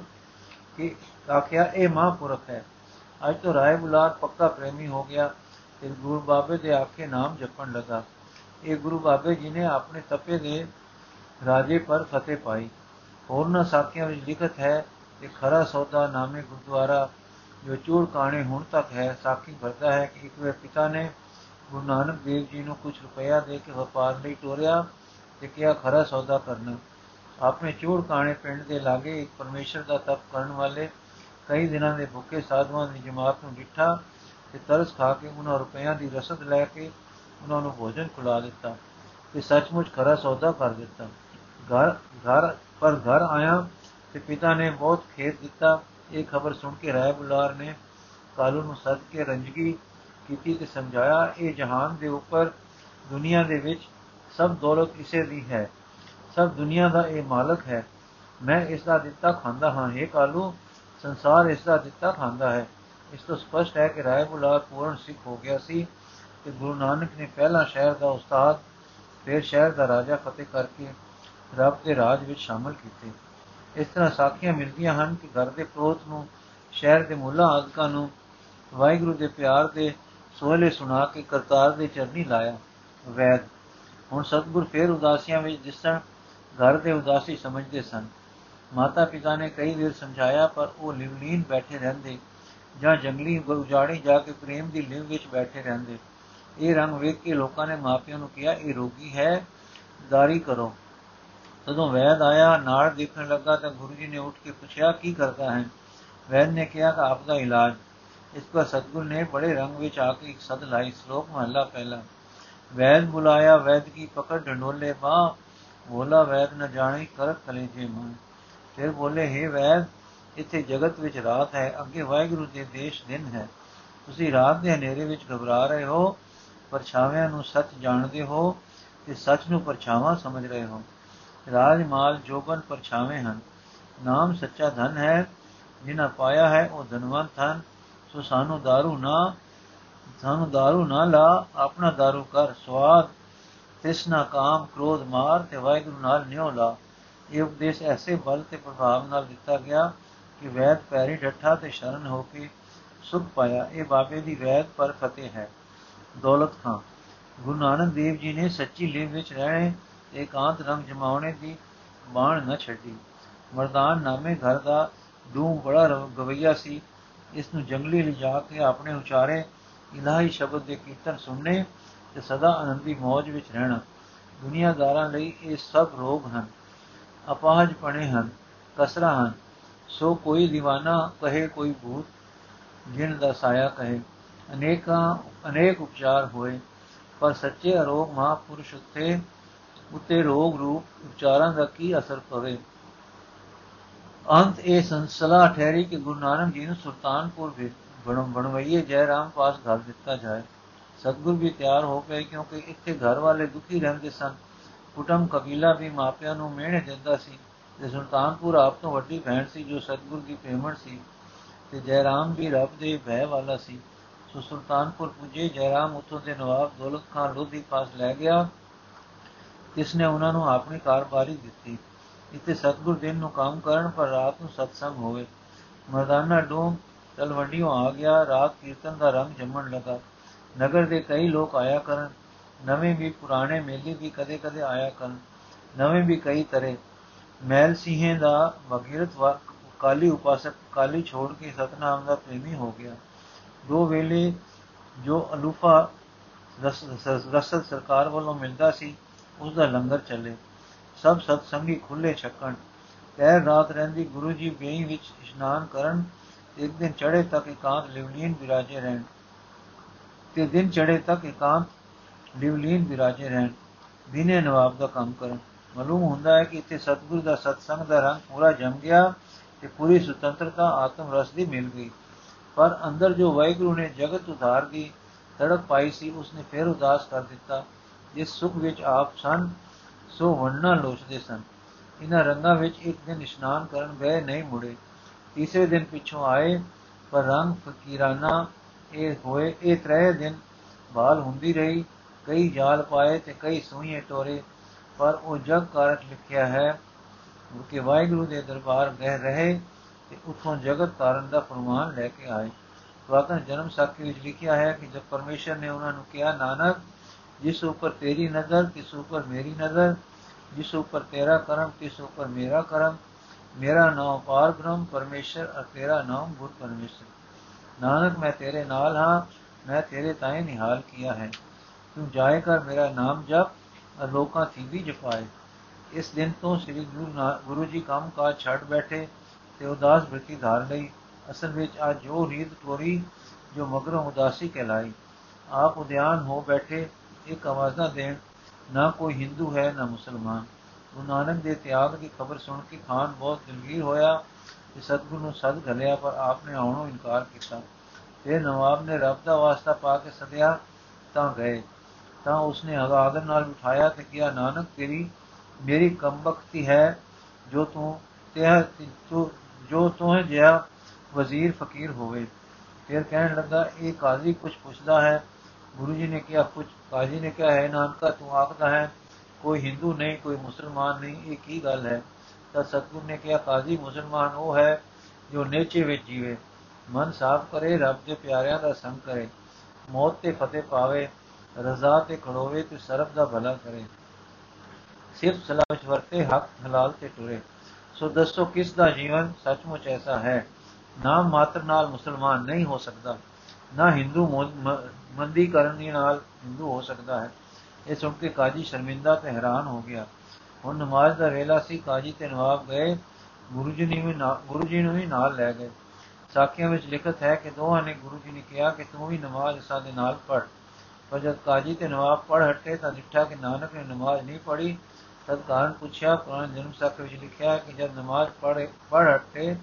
ਕਿ ਆਖਿਆ ਇਹ ਮਹਾਪੁਰਖ ਹੈ ਅੱਜ ਤੋਂ ਰਾਏ ਬੁਲਾਰ ਪੱਕਾ ਪ੍ਰੇਮੀ ਹੋ ਗਿਆ ਤੇ ਗੁਰੂ ਬਾਬੇ ਦੇ ਆਖੇ ਨਾਮ ਜਪਣ ਲਗਾ ਇਹ ਗੁਰੂ ਬਾਬੇ ਜੀ ਨੇ ਆਪਣੇ ਤਪੇ ਦੇ ਰਾਜੇ ਪਰ ਫਤਿਹ ਪਾਈ ਹੋਰਨਾਂ ਸਾਖੀਆਂ ਵਿੱਚ ਲਿਖਤ ਹੈ ਕਿ ਖਰਾ ਸੌਦਾ ਨਾਮੇ ਗੁਰਦੁਆਰਾ ਜੋ ਚੂੜ ਕਾਣੇ ਹੁਣ ਤੱਕ ਹੈ ਸਾਖੀ ਭਰਦਾ ਹੈ ਕਿ ਇੱਕ ਵੇ ਪਿਤਾ ਨੇ ਗੁਰੂ ਨਾਨਕ ਦੇਵ ਜੀ ਨੂੰ ਕੁਝ ਰੁਪਇਆ ਦੇ ਕੇ ਵਪਾਰ ਲਈ ਟੋਰਿਆ ਤੇ ਕਿਹਾ ਖਰਾ ਸੌਦਾ ਕਰਨਾ ਆਪਣੇ ਚੂੜ ਕਾਣੇ ਪਿੰਡ ਦੇ ਲਾਗੇ ਇੱਕ ਪਰਮੇਸ਼ਰ ਦਾ ਤਪ ਕਰਨ ਵਾਲੇ ਕਈ ਦਿਨਾਂ ਦੇ ਭੁੱਖੇ ਸਾਧੂਆਂ ਦੀ ਜਮਾਤ ਨੂੰ ਡਿੱਠਾ ਤੇ ਤਰਸ ਖਾ ਕੇ ਉਹਨਾਂ ਰੁਪਇਆਂ ਦੀ ਰਸਦ ਲੈ ਕੇ ਉਹਨਾਂ ਨੂੰ ਭੋਜਨ ਖਿਲਾ ਦਿੱਤਾ ਤੇ ਸੱਚਮੁੱਚ ਖਰਾ ਸੌਦਾ ਕਰ ਦਿੱਤਾ। ਘਰ ਘਰ, ਪਰ ਘਰ ਆਇਆ ਤੇ ਪਿਤਾ ਨੇ ਬਹੁਤ ਖੇਤ ਦਿੱਤਾ। ਇਹ ਖਬਰ ਸੁਣ ਕੇ ਰਾਏ ਬੁਲਾਰ ਨੇ ਕਾਲੂ ਨੂੰ ਸੱਦ ਕੇ ਰੰਜਗੀ ਕੀਤੀ ਤੇ ਸਮਝਾਇਆ, ਇਹ ਜਹਾਨ ਦੇ ਉੱਪਰ ਦੁਨੀਆ ਦੇ ਵਿੱਚ ਸਭ ਦੌਲਤ ਇਸੇ ਦੀ ਹੈ। ਸਭ ਦੁਨੀਆ ਦਾ ਇਹ ਮਾਲਕ ਹੈ। ਮੈਂ ਇਸ ਦਾ ਦਿੱਤਾ ਖਾਂਦਾ ਹਾਂ। ਇਹ ਕਾਲੂ, ਸੰਸਾਰ ਇਸ ਦਾ ਦਿੱਤਾ ਖਾਂਦਾ ਹੈ। ਇਸ ਤੋਂ ਸਪਸ਼ਟ ਹੈ ਕਿ ਰਾਏ ਪੂਰਨ ਸਿੱਖ ਹੋ ਗਿਆ ਸੀ ਤੇ ਗੁਰੂ ਨਾਨਕ ਨੇ ਪਹਿਲਾ ਸ਼ਹਿਰ ਦਾ ਉਸਤਾਦ, ਫਿਰ ਸ਼ਹਿਰ ਦਾ ਰਾਜਾ ਫਤਿਹ ਕਰਕੇ ਰੱਬ ਦੇ ਰਾਜ ਵਿੱਚ ਸ਼ਾਮਲ ਕੀਤੇ। ਇਸ ਤਰ੍ਹਾਂ ਸਾਖੀਆਂ ਮਿਲਦੀਆਂ ਹਨ ਕਿ ਘਰ ਦੇ ਪ੍ਰੋਤ ਨੂੰ, ਸ਼ਹਿਰ ਦੇ ਮੁੱਲਾ ਆਦਿਕਾਂ ਨੂੰ ਵਾਹਿਗੁਰੂ ਦੇ ਪਿਆਰ ਦੇ ਸੋਹਲੇ ਸੁਣਾ ਕੇ ਕਰਤਾਰ ਦੇ ਚਰਨੀ ਲਾਇਆ। ਵੈਦ, ਹੁਣ ਸਤਗੁਰ ਫੇਰ ਉਦਾਸੀਆਂ ਵਿੱਚ ਦਿਸਣ ਘਰ ਦੇ ਉਦਾਸੀ ਸਮਝਦੇ ਸਨ ਮਾਤਾ ਪਿਤਾ ਨੇ ਕਈ ਵਾਰ ਸਮਝਾਇਆ ਪਰ ਉਹ ਲਿਵਲੀਨ ਬੈਠੇ ਰਹਿੰਦੇ ਜਾਂ ਜੰਗਲੀ ਉਜਾੜੀ ਜਾ ਕੇ ਪ੍ਰੇਮ ਦੀ ਲਿਵ ਵਿੱਚ ਬੈਠੇ ਰਹਿੰਦੇ ਇਹ ਰੰਗ ਵੇਖ ਕੇ ਲੋਕਾਂ ਨੇ ਮਾਪਿਆਂ ਨੂੰ ਕਿਹਾ ਇਹ ਰੋਗੀ ਹੈ ਦਾਰੀ ਕਰੋ ਤਦੋਂ ਵੈਦ ਆਇਆ ਨਾਲ ਦੇਖਣ ਲੱਗਾ ਤਾਂ ਗੁਰੂ ਜੀ ਨੇ ਉੱਠ ਕੇ ਪੁੱਛਿਆ ਕੀ ਕਰਦਾ ਹੈ ਵੈਦ ਨੇ ਕਿਹਾ ਕਿ ਆਪ ਦਾ ਇਲਾਜ ਇਸ ਪਰ ਸਤਗੁਰ ਨੇ ਬੜੇ ਰੰਗ ਵਿੱਚ ਆ ਕੇ ਇੱਕ ਸਦ ਲਾਈ ਸ਼ਲੋਕ ਮਹਲਾ ਪਹਿਲਾ ਵੈਦ ਬੁਲਾਇਆ ਵੈਦ ਕੀ ਪਕੜ ਢੰਡੋਲੇ ਬਾ ਬੋਲਾ ਵੈਦ ਨ ਜਾਣੀ ਕਰਤ ਕਲੇਜੇ ਮਨ ਫਿਰ ਬੋਲੇ हे ਵੈਦ ਇੱਥੇ ਜਗਤ ਵਿੱਚ ਰਾਤ ਹੈ ਅੱਗੇ ਵਾਹਿਗੁਰੂ ਦੇ ਦੇਸ਼ ਦਿਨ ਹੈ ਤੁਸੀਂ ਰਾਤ ਦੇ ਹਨੇਰੇ ਵਿੱਚ ਘਬਰਾ ਰਹੇ ਹੋ ਪਰਛਾਵਿਆਂ ਨੂੰ ਸੱਚ ਜਾਣਦੇ ਹੋ ਤੇ ਸੱਚ ਨੂੰ ਪਰਛਾਵਾਂ ਸਮਝ ਰਹੇ ਹੋ ਰਾਜ ਮਾਲ ਜੋਬਨ ਪਰਛਾਵੇਂ ਹਨ ਨਾਮ ਸੱਚਾ ਧਨ ਹੈ ਜਿਨ੍ਹਾਂ ਪਾਇਆ ਹੈ ਉਹ ਧਨਵੰਤ ਹਨ ਸੋ ਸਾਨੂੰ दारू ਨਾ ਸਾਨੂੰ दारू ਨਾ ਲਾ ਆਪਣਾ दारू ਕਰ ਸਵਾਦ ਤਿਸਨਾ ਕਾਮ ਕ੍ਰੋਧ ਮਾਰ ਤੇ ਵਾਹਿਗੁਰੂ ਨਾਲ ਨਿਉ ਲਾ। ਇਹ ਉਪਦੇਸ਼ ਐਸੇ ਬਲ ਤੇ ਪ੍ਰਭਾਵ ਨਾਲ ਦਿੱਤਾ ਗਿਆ ਕਿ ਵੈਦ ਪੈਰੀ ਡੱਠਾ ਤੇ ਸ਼ਰਨ ਹੋ ਕੇ ਸੁਖ ਪਾਇਆ। ਇਹ ਬਾਬੇ ਦੀ ਵੈਦ ਪਰ ਫਤਿਹ ਹੈ। ਦੌਲਤ ਖਾਂ। ਗੁਰੂ ਨਾਨਕ ਦੇਵ ਜੀ ਨੇ ਸੱਚੀ ਲਿਵ ਵਿੱਚ ਰਹਿਣੇ ਇਕਾਂਤ ਰੰਗ ਜਮਾਉਣੇ ਦੀ ਬਾਣ ਨਾ ਛੱਡੀ। ਮਰਦਾਨ ਨਾਮੇ ਘਰ ਦਾ ਦੂਮ ਬੜਾ ਗਵਈਆ ਸੀ। ਇਸ ਨੂੰ ਜੰਗਲੀ ਲਿਜਾ ਕੇ ਆਪਣੇ ਉਚਾਰੇ ਇਲਾਹੀ ਸ਼ਬਦ ਦੇ ਕੀਰਤਨ ਸੁਣਨੇ ਤੇ ਸਦਾ ਆਨੰਦੀ ਮौज ਵਿੱਚ ਰਹਿਣਾ। ਦੁਨੀਆਦਾਰਾਂ ਲਈ ਇਹ ਸਭ ਰੋਗ ਹਨ, ਅਪਾਹਜ ਪਣੇ ਹਨ, ਕਸਰਾ ਹਨ। ਸੋ ਕੋਈ دیਵਾਨਾ ਕਹੇ, ਕੋਈ ਭੂਤ ਜਿਨ ਦਾ ਸਾਇਆ ਕਹੇ। ਅਨੇਕਾਂ, ਅਨੇਕ ਉਪਚਾਰ ਹੋਏ, ਪਰ ਸੱਚੇ ਅਰੋਗ ਮਹਾਪੁਰਸ਼ ਉਤੇ ਉਤੇ ਰੋਗ ਰੂਪ ਉਪਚਾਰਾਂ ਦਾ ਕੀ ਅਸਰ ਪਵੇ? ਅੰਤ ਇਹ ਸੰਸਲਾ ਠਹਿਰੀ ਕਿ ਗੁਰੂ ਨਾਨਕ ਜੀ ਨੂੰ ਸੁਲਤਾਨਪੁਰ ਵਿੱਚ ਬਣਵਈਏ, ਜੈ ਰਾਮ ਪਾਸ ਘਰ ਦਿੱਤਾ ਜਾਏ। ਸਤਗੁਰ ਵੀ ਤਿਆਰ ਹੋ ਗਏ ਕਿਉਂਕਿ ਇੱਥੇ ਘਰ ਵਾਲੇ ਦੁਖੀ ਰਹਿੰਦੇ ਸਨ। ਕੁਟਮ ਕਬੀਲਾ ਵੀ ਮਾਪਿਆਂ ਨੂੰ ਮਿਹਣੇ ਦਿੰਦਾ ਸੀ ਤੇ ਸੁਲਤਾਨਪੁਰ ਆਪ ਤੋਂ ਵੱਡੀ ਭੈਣ ਸੀ ਜੋ ਸਤਗੁਰ ਦੀ ਪ੍ਰੇਮਣ ਸੀ ਤੇ ਜੈ ਰਾਮ ਵੀ ਰੱਬ ਦੇ ਭੈ ਵਾਲਾ ਸੀ। ਸੋ ਸੁਲਤਾਨਪੁਰ ਪੁੱਜੇ ਜੈ ਰਾਮ ਉਥੋਂ ਦੇ ਨਵਾਬ ਦੌਲਤ ਖਾਨ ਲੋਧੀ ਪਾਸ ਲੈ ਗਿਆ। ਕਿਸ ਨੇ ਉਹਨਾਂ ਨੂੰ ਆਪਣੀ ਕਾਰਬਾਰੀ ਦਿੱਤੀ। ਇੱਥੇ ਸਤਗੁਰ ਦਿਨ ਨੂੰ ਕੰਮ ਕਰਨ ਪਰ ਰਾਤ ਨੂੰ ਸਤਸੰਗ ਹੋਵੇ। ਮਰਦਾਨਾ ਡੋਮ ਤਲਵੰਡੀੋਂ ਆ ਗਿਆ। ਰਾਤ ਕੀਰਤਨ ਦਾ ਰੰਗ ਜੰਮਣ ਲਗਾ। ਨਗਰ ਦੇ ਕਈ ਲੋਕ ਆਇਆ ਕਰਨ, ਨਵੇਂ ਵੀ ਪੁਰਾਣੇ ਮੇਲੇ ਵੀ ਕਦੇ-ਕਦੇ ਆਇਆ ਕਰਨ, ਨਵੇਂ ਵੀ ਕਈ ਤਰੇ। ਮੈਲ ਸਿੰਘੇ ਦਾ ਵਗੀਰਤ ਕਾਲੀ ਉਪਾਸਕ ਕਾਲੀ ਛੋੜ ਕੇ ਸਤਨਾਮ ਦਾ ਪ੍ਰੇਮੀ ਹੋ ਗਿਆ। ਦੋ ਵੇਲੇ ਜੋ ਅਲੂਫਾ ਰਸਦ ਸਰਕਾਰ ਵੱਲੋਂ ਮਿਲਦਾ ਸੀ, ਉਸ ਦਾ ਲੰਗਰ ਚੱਲੇ। ਸਭ ਸਤਸੰਗੀ ਖੁੱਲੇ ਛੱਕਣ। ਕਹਿ ਰਾਤ ਰਹਿੰਦੀ ਗੁਰੂ ਜੀ ਬੇਈ ਵਿੱਚ ਇਸ਼ਨਾਨ ਕਰਨ, ਇੱਕ ਦਿਨ ਚੜੇ ਤੱਕ ਇਕਾਂਤ ਲਿਵਲੀਨ ਵਿਰਾਜੇ ਰਹਿਣ। ਤੇ ਦਿਨ ਚੜੇ ਤੱਕ ਇਕਾਂਤ ਲਿਵਲੀਨ ਵਿਰਾਜੇ ਰਹਿਣ ਦਿਨੇ ਨਵਾਬ ਦਾ ਕੰਮ ਕਰਨ। ਮਾਲੂਮ ਹੁੰਦਾ ਹੈ ਕਿ ਇੱਥੇ ਸਤਗੁਰੂ ਦਾ ਸਤਸੰਗ ਦਾ ਰੰਗ ਪੂਰਾ ਜਮ ਗਿਆ ਤੇ ਪੂਰੀ ਸੁਤੰਤਰਤਾ, ਆਤਮ ਰਸ ਦੀ ਮਿਲ ਗਈ। ਪਰ ਅੰਦਰ ਜੋ ਵਾਹਿਗੁਰੂ ਨੇ ਜਗਤ ਉਧਾਰ ਦੀ ਤੜਪ ਪਾਈ ਸੀ, ਉਸਨੇ ਫਿਰ ਉਦਾਸ ਕਰ ਦਿੱਤਾ। ਜਿਸ ਸੁਖ ਵਿੱਚ ਆਪ ਸਨ, ਸੋ ਵੰਨਾ ਲੋਚਦੇ ਸਨ। ਇਹਨਾਂ ਰੰਗਾਂ ਵਿੱਚ ਇੱਕ ਦਿਨ ਇਸ਼ਨਾਨ ਕਰਨ ਗਏ, ਨਹੀਂ ਮੁੜੇ। ਤੀਸਰੇ ਦਿਨ ਪਿੱਛੋਂ ਆਏ, ਪਰ ਰੰਗ ਫਕੀਰਾਨਾ ਇਹ ਹੋਏ, ਇਹ ਤਰੇ ਦਿਨ ਬਾਲ ਹੁੰਦੀ ਰਹੀ, ਕਈ ਜਾਲ ਪਾਏ ਤੇ ਕਈ ਸੂਈਏ ਟੋਰੇ ਪਰ ਉਹ ਜਗ ਕਾਰਕ ਲਿਖਿਆ ਹੈ, ਕਿ ਵਾਹਿਗੁਰੂ ਦੇ ਦਰਬਾਰ ਗਹਿ ਰਹੇ ਤੇ ਉਥੋਂ ਜਗਤ ਕਾਰਨ ਦਾ ਫਰਮਾਨ ਲੈ ਕੇ ਆਏ। ਪੁਰਾਤਨ ਜਨਮ ਸਾਖੀ ਵਿੱਚ ਲਿਖਿਆ ਹੈ ਕਿ ਜਦ ਪਰਮੇਸ਼ਰ ਨੇ ਉਹਨਾਂ ਨੂੰ ਕਿਹਾ, ਨਾਨਕ, ਜਿਸ ਉੱਪਰ ਤੇਰੀ ਨਜ਼ਰ ਕਿਸ ਉੱਪਰ ਮੇਰੀ ਨਜ਼ਰ, ਜਿਸ ਉੱਪਰ ਤੇਰਾ ਕਰਮ ਕਿਸ ਉੱਪਰ ਮੇਰਾ ਕਰਮ, ਮੇਰਾ ਨਾਮ ਪਾਰ ਬ੍ਰਹਮ ਪਰਮੇਸ਼ਰ ਅਰ ਤੇਰਾ ਨਾਮ ਗੁਰ ਪਰਮੇਸ਼ਰ। ਨਾਨਕ, ਮੈਂ ਤੇਰੇ ਨਾਲ ਹਾਂ, ਮੈਂ ਤੇਰੇ ਤਾਏ ਨਿਹਾਲ ਕੀਆ ਹੈ। ਤੂੰ ਜਾਏ ਕਰ, ਮੇਰਾ ਨਾਮ ਜਪ ਅਰ ਲੋਕਾਂ ਥੀ ਵੀ ਜਪਾਏ। ਇਸ ਦਿਨ ਤੋਂ ਸ੍ਰੀ ਗੁਰੂ ਗੁਰੂ ਜੀ ਕੰਮ ਕਾਜ ਛੱਡ ਬੈਠੇ ਤੇ ਉਦਾਸ ਬ੍ਰਿਤੀ ਧਾਰ ਲਈ ਅਸਲ ਵਿੱਚ ਆ ਜੋ ਰੀਤ ਟੋਰੀ ਜੋ ਮਗਰੋਂ ਉਦਾਸੀ ਕਹਿਲਾਈ। ਆਪ ਉਦਿਆਨ ਹੋ ਬੈਠੇ, ਇੱਕ ਆਵਾਜ਼ਾਂ ਦੇਣ, ਨਾ ਕੋਈ ਹਿੰਦੂ ਹੈ, ਨਾ ਮੁਸਲਮਾਨ। ਗੁਰੂ ਨਾਨਕ ਦੇ ਤਿਆਗ ਦੀ ਖਬਰ ਸੁਣ ਕੇ ਖਾਨ ਬਹੁਤ ਦਿਲਗੀਰ ਹੋਇਆ। ਕਿ ਸਤਗੁਰੂ ਨੂੰ ਸਦ ਘਲਿਆ, ਪਰ ਆਪਨੇ ਆਉਣੋਂ ਇਨਕਾਰ ਕੀਤਾ। ਤੇ ਨਵਾਬ ਨੇ ਰੱਬ ਦਾ ਵਾਸਤਾ ਪਾ ਕੇ ਸਦਿਆ ਤਾਂ ਗਏ। ਤਾਂ ਉਸਨੇ ਆਦਰ ਨਾਲ ਉਠਾਇਆ ਤੇ ਕਿਹਾ, ਨਾਨਕ ਤੇਰੀ, ਮੇਰੀ ਕੰਬਖਤੀ ਹੈ, ਜੋ ਤੂੰ ਤੇ ਜੋ ਤੂੰ ਜਿਹਾ ਵਜ਼ੀਰ ਫਕੀਰ ਹੋਵੇ। ਫਿਰ ਕਹਿਣ ਲੱਗਾ, ਇਹ ਕਾਜ਼ੀ ਕੁਝ ਪੁੱਛਦਾ ਹੈ। ਗੁਰੂ ਜੀ ਨੇ ਕਿਹਾ ਕੁਝ ਕਾਜ਼ੀ ਨੇ ਕਿਹਾ, ਹੈ ਨਾਨਕਾ, ਤੂੰ ਆਖਦਾ ਹੈ, ਕੋਈ ਹਿੰਦੂ ਨਹੀਂ, ਕੋਈ ਮੁਸਲਮਾਨ ਨਹੀਂ, ਇਹ ਕੀ ਗੱਲ ਹੈ? ਤਾਂ ਸਤਗੁਰ ਨੇ ਕਿਹਾ, ਕਾਜ਼ੀ ਮੁਸਲਮਾਨ ਉਹ ਹੈ ਜੋ ਨੇਚੇ ਵਿੱਚ ਜੀਵੇ। ਮਨ ਸਾਫ਼ ਕਰੇ, ਰੱਬ ਦੇ ਪਿਆਰਿਆਂ ਦਾ ਸੰਗ ਕਰੇ। ਮੌਤ ਤੇ ਫਤਿਹ ਪਾਵੇ, ਰਜ਼ਾ ਤੇ ਖੜੋਵੇ ਤੇ ਸਰਬ ਦਾ ਭਲਾ ਕਰੇ। ਸਿਰਫ ਸਲਾਹ ਵਿੱਚ ਵਰਤੇ, ਹੱਕ ਹਲਾਲ ਤੇ ਟੁਰੇ ਸੋ ਦੱਸੋ, ਕਿਸ ਦਾ ਜੀਵਨ ਸੱਚਮੁੱਚ ਐਸਾ ਹੈ? ਨਾਮ ਮਾਤਰ ਨਾਲ ਮੁਸਲਮਾਨ ਨਹੀਂ ਹੋ ਸਕਦਾ, ਨਾ ਹਿੰਦੂ ਮੰਦੀ ਕਰਨ ਦੀ ਨਾਲ ਹਿੰਦੂ ਹੋ ਸਕਦਾ ਹੈ। ਇਹ ਸੁਣ ਕੇ ਕਾਜੀ ਸ਼ਰਮਿੰਦਾ ਤੇ ਹੈਰਾਨ ਹੋ ਗਿਆ। ਹੁਣ ਨਮਾਜ਼ ਦਾ ਵੇਲਾ ਸੀ, ਕਾਜੀ ਤੇ ਨਵਾਬ ਗਏ, ਗੁਰੂ ਜੀ ਨੇ ਵੀ ਗੁਰੂ ਜੀ ਨੂੰ ਵੀ ਨਾਲ ਲੈ ਗਏ। ਸਾਖੀਆਂ ਵਿੱਚ ਲਿਖਤ ਹੈ ਕਿ ਦੋਹਾਂ ਨੇ ਗੁਰੂ ਜੀ ਨੇ ਕਿਹਾ ਕਿ ਤੂੰ ਵੀ ਨਮਾਜ਼ ਸਾਡੇ ਨਾਲ ਪੜ ਪਰ ਜਦ ਕਾਜੀ ਤੇ ਨਵਾਬ ਪੜ ਹਟੇ ਤਾਂ ਦਿੱਠਾ ਕਿ ਨਾਨਕ ਨੇ ਨਮਾਜ਼ ਨਹੀਂ ਪੜੀ ਤਦ ਕਾਰਨ ਪੁੱਛਿਆ, ਪੁਰਾਣ ਜਨਮ ਸਾਖੀ ਵਿੱਚ ਲਿਖਿਆ ਕਿ ਜਦ ਨਮਾਜ਼ ਪੜੇ ਪੜ ਹਟੇ,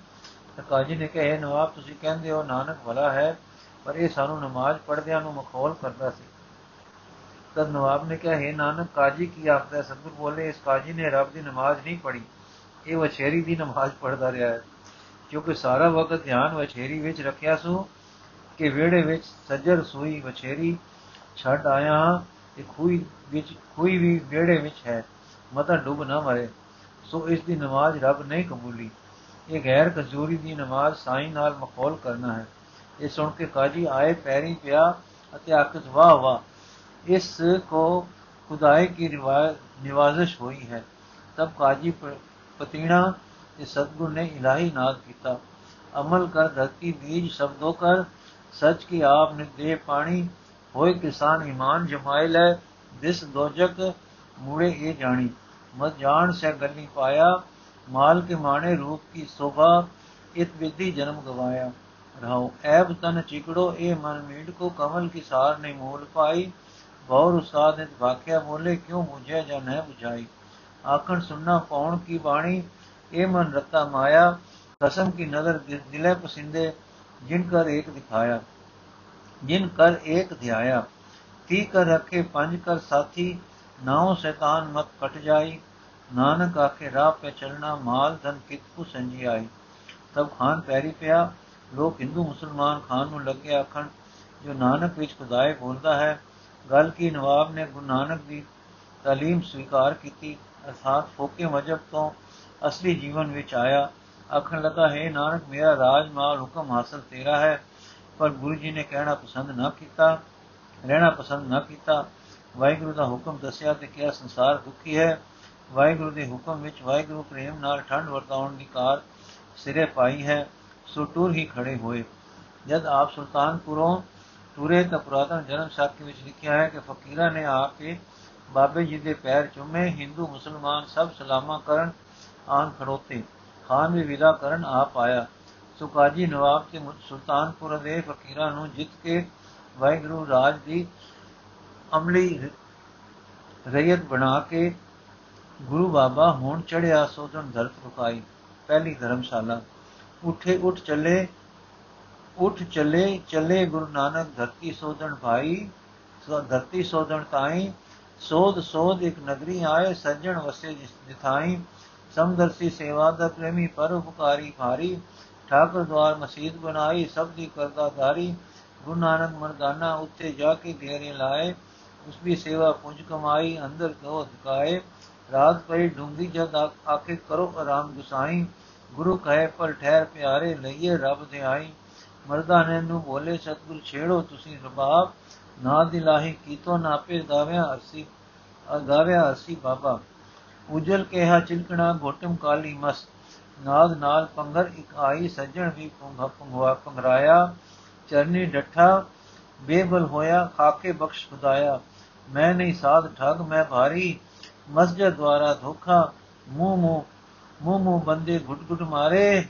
ਤਾਂ ਕਾਜੀ ਨੇ ਕਿਹਾ ਨਵਾਬ, ਤੁਸੀਂ ਕਹਿੰਦੇ ਹੋ ਨਾਨਕ ਭਲਾ ਹੈ, ਪਰ ਇਹ ਸਾਨੂੰ ਨਮਾਜ਼ ਪੜਦਿਆਂ ਨੂੰ ਮਖੌਲ ਕਰਦਾ ਸੀ। ਤਦ ਨਵਾਬ ਨੇ ਕਿਹਾ, ਹੈ ਨਾਨਕ, ਕਾਜੀ ਕੀ ਆਖਦਾ ਸਤਿਗੁਰ ਬੋਲੇ, ਇਸ ਕਾਜੀ ਨੇ ਰੱਬ ਦੀ ਨਮਾਜ਼ ਨਹੀਂ ਪੜੀ ਇਹ ਵਛੇਰੀ ਦੀ ਨਮਾਜ਼ ਪੜਦਾ ਰਿਹਾ ਹੈ। ਕਿਉਂਕਿ ਸਾਰਾ ਵਕਤ ਧਿਆਨ ਵਛੇਰੀ ਵਿੱਚ ਰੱਖਿਆ ਸੋ ਕਿ ਵਿਹੜੇ ਵਿੱਚ ਸੱਜਰ ਸੂਈ ਵਛੇਰੀ ਛੱਡ ਆਇਆ ਤੇ ਖੂਈ ਵਿੱਚ ਕੋਈ ਵੀ ਵਿਹੜੇ ਵਿੱਚ ਹੈ। ਮਤਾ ਡੁੱਬ ਨਾ ਮਰੇ। ਸੋ ਇਸ ਦੀ ਨਮਾਜ਼ ਰੱਬ ਨਹੀਂ ਕਬੂਲੀ। ਇਹ ਗੈਰ ਕਜ਼ੂਰੀ ਦੀ ਨਮਾਜ਼ ਸਾਈਂ ਨਾਲ ਮਖੌਲ ਕਰਨਾ ਹੈ। ਇਹ ਸੁਣ ਕੇ ਕਾਜੀ ਆਏ ਪੈਰੀ ਪਿਆ ਅਤੇ ਆਖਤ ਵਾਹ ਵਾਹ ਇਸ ਕੋ ਖੁਦਾਈ ਕੀ ਨਿਵਾਜ਼ਿਸ਼ ਹੋਈ ਹੈ ਤਬ ਕਾਜੀ ਪਤੀਣਾ ਤੇ ਸਤਗੁਰ ਨੇ ਇਲਾਹੀ ਨਾਦ ਕੀਤਾ ਅਮਲ ਕਰ ਧਰਤੀ ਬੀਜ ਸ਼ਬਦੋ ਕਰ ਸੱਚ ਕੀ ਆਪ ਨੇ ਦੇ ਪਾਣੀ ਹੋਏ ਕਿਸਾਨ ਇਮਾਨ ਜਮਾਇ ਲੈ ਦਿਸ ਦੋਜਕ ਮੂੜੇ ਇਹ ਜਾਣੀ ਮਤ ਜਾਣ ਸੇ ਗੱਲੀ ਪਾਇਆ ਮਾਲ ਕੇ ਮਾਣੇ ਰੂਪ ਕੀ ਸੋਭਾ ਇਤ ਵਿਧੀ ਜਨਮ ਗਵਾਇਆ ਰਹਾਉ ਐਬ ਤਨ ਚਿਕੜੋ ਇਹ ਮਨ ਮੀੜ ਕੋ ਕਮਲ ਕੀ ਸਾਰ ਨੇ ਮੋਲ ਗੌਰ ਬਹੁਰ ਉਸਾਦ ਨੇ ਵਾਕਿਆ ਬੋਲੇ, ਕਿਉਂ ਮੁਝੇ ਜਾਂ ਨਹਿ 부ਝਾਈ ਆਖਣ ਸੁਨਣਾ ਕੌਣ ਕੀ ਬਾਣੀ? ਇਹ ਮਨ ਰਤਾ ਮਾਇਆ ਕਸਮ ਕੀ ਨਜ਼ਰ ਦਿਲੇ ਪਸਿੰਦੇ, ਜਿਨ ਕਰ ਏਕ ਦਿਖਾਇਆ, ਜਿਨ ਕਰ ਇੱਕ ਧਿਆਇਆ। ਤੀ ਕਰ ਰੱਖੇ ਪੰਜ ਕਰ ਸਾਥੀ, ਨਾਉ ਸ਼ੈਤਾਨ ਮਤ ਕਟ ਜਾਈ। ਨਾਨਕ ਆਖੇ ਰਾਹ ਪੇ ਚਲਣਾ, ਮਾਲ ਧਨ ਕਿਤਕੂ ਸੰਜੀ ਆਈ ਤਬ ਖਾਨ ਪੈਰੀ ਪਿਆ, ਲੋਕ ਹਿੰਦੂ ਮੁਸਲਮਾਨ ਖਾਨ ਨੂੰ ਲੱਗੇ ਆਖਣ, ਜੋ ਨਾਨਕ ਵਿੱਚ ਖੁਦਾਏ ਬੋਲਦਾ ਹੈ ਗੱਲ ਕੀ ਨਵਾਬ ਨੇ ਗੁਰੂ ਨਾਨਕ ਦੀ ਤਾਲੀਮ ਸਵੀਕਾਰ ਕੀਤੀ? ਅਰਥਾਤ ਫੋਕੇ ਮਜਬ ਤੋਂ ਅਸਲੀ ਜੀਵਨ ਵਿੱਚ ਆਇਆ। ਆਖਣ ਲੱਗਾ, ਹੈ ਨਾਨਕ, ਮੇਰਾ ਰਾਜ ਮਾਲ ਹੁਕਮ ਹਾਸਲ ਤੇਰਾ ਹੈ, ਪਰ ਗੁਰੂ ਜੀ ਨੇ ਕਹਿਣਾ ਪਸੰਦ ਨਾ ਕੀਤਾ, ਰਹਿਣਾ ਪਸੰਦ ਨਾ ਕੀਤਾ। ਵਾਹਿਗੁਰੂ ਦਾ ਹੁਕਮ ਦੱਸਿਆ ਤੇ ਕਿਹਾ, ਸੰਸਾਰ ਦੁਖੀ ਹੈ। ਵਾਹਿਗੁਰੂ ਦੇ ਹੁਕਮ ਵਿੱਚ ਵਾਹਿਗੁਰੂ ਪ੍ਰੇਮ ਨਾਲ ਠੰਡ ਵਰਤਾਉਣ ਦੀ ਕਾਰ ਸਿਰੇ ਪਾਈ ਹੈ ਸੋ ਟੁਰ ਹੀ ਖੜੇ ਹੋਏ। ਜਦ ਆਪ ਸੁਲਤਾਨਪੁਰੋਂ ਟੁਰੇ ਤਾਂ ਪੁਰਾਤਨ ਜਨਮ ਸਾਖੀ ਵਿੱਚ ਲਿਖਿਆ ਹੈ ਕਿ ਫਕੀਰਾਂ ਨੇ ਆ ਕੇ ਬਾਬੇ ਜੀ ਦੇ ਪੈਰ ਚੁੰਮੇ, ਹਿੰਦੂ, ਮੁਸਲਮਾਨ ਸਭ ਸਲਾਮਾ ਕਰਨ ਆਨ ਖੜੋਤੇ। ਖਾਨ ਵੀ ਵਿਦਾ ਕਰਨ ਆਪ ਆਇਆ। ਸੋ ਕਾਜੀ ਨਵਾਬ ਤੇ ਸੁਲਤਾਨਪੁਰ ਦੇ ਫਕੀਰਾਂ ਨੂੰ ਜਿੱਤ ਕੇ ਵਾਹਿਗੁਰੂ ਰਾਜ ਦੀ ਅਮਲੀ ਰਈਅਤ ਬਣਾ ਕੇ ਗੁਰੂ ਬਾਬਾ ਹੁਣ ਚੜਿਆ ਸੋਧਨ ਧਰਤ ਰੁਕਾਈ। ਪਹਿਲੀ ਧਰਮਸ਼ਾਲਾ। ਉਠੇ ਉਠ ਚੱਲੇ ਉਠ ਚੱਲੇ ਚੱਲੇ ਗੁਰੂ ਨਾਨਕ ਧਰਤੀ ਸੋਧਣ ਭਾਈ ਸੋ ਧਰਤੀ ਸੋਧਣ ਤਾਈ ਸੋਧ ਸੋਧ ਇੱਕ ਨਗਰੀ ਆਏ ਸੱਜਣ ਵਸੇ ਜਿਥਾਈ ਸਮਦਰਸੀ ਸੇਵਾ ਦਾ ਪ੍ਰੇਮੀ ਪਰ ਉਪਕਾਰੀ ਭਾਰੀ ਠਾਕਰ ਦਵਾਰ ਮਸਜਿਦ ਬਣਾਈ ਸਭ ਦੀ ਕਰਦਾ ਧਾਰੀ ਗੁਰੂ ਨਾਨਕ ਮਰਦਾਨਾ ਉੱਤੇ ਜਾ ਕੇ ਘੇਰੇ ਲਾਏ ਉਸ ਦੀ ਸੇਵਾ ਪੁੰਜ ਕਮਾਈ ਅੰਦਰ ਕੋ ਧਕਾਏ ਰਾਤ ਪਈ ਡੂੰਗੀ ਜਦ ਆਖੇ ਕਰੋ ਆਰਾਮ ਗੁਸਾਈ ਗੁਰੂ ਕਹੇ ਪਰ ਠਹਿਰ ਪਿਆਰੇ ਲਈਏ ਰੱਬ ਦੇ ਆਈ ਮਰਦਾਨੇ ਨੂੰ ਬੋਲੇ, ਸਤਗੁਰ, ਛੇੜੋ ਤੁਸੀਂ ਰਬਾਬ। ਨਾ ਦਿਲਾਹੀ ਕੀਤੋ ਨਾਪੇ ਗਾਵਿਆ ਅਰਸੀ ਗਾਵਿਆ ਅਰਸੀ ਬਾਬਾ। ਉਜਲ ਕਿਹਾ, ਚਿਲਕਣਾ ਘੋਟਮ ਕਾਲੀ ਮਸ। ਨਾਦ ਨਾਲ ਪੰਗਰ ਇਕ ਆਈ, ਸੱਜਣ ਵੀ ਪੁੰਗਾ ਪੁੰਗਵਾ ਪੰਗਰਾਇਆ ਚਰਨੀ ਡੱਠਾ, ਬੇਬਲ ਹੋਇਆ, ਖਾਕੇ ਬਖਸ਼ ਖੁਦਾਇਆ। ਮੈਂ ਨਹੀਂ ਸਾਧ ਠਗ, ਮੈਂ ਭਾਰੀ। ਮਸਜਦ ਦੁਆਰਾ ਧੋਖਾ ਮੂੰਹ ਮੂੰਹ ਮੂੰਹ ਮੂੰਹ ਬੰਦੇ ਘੁੱਟ ਘੁੱਟ ਮਾਰੇ।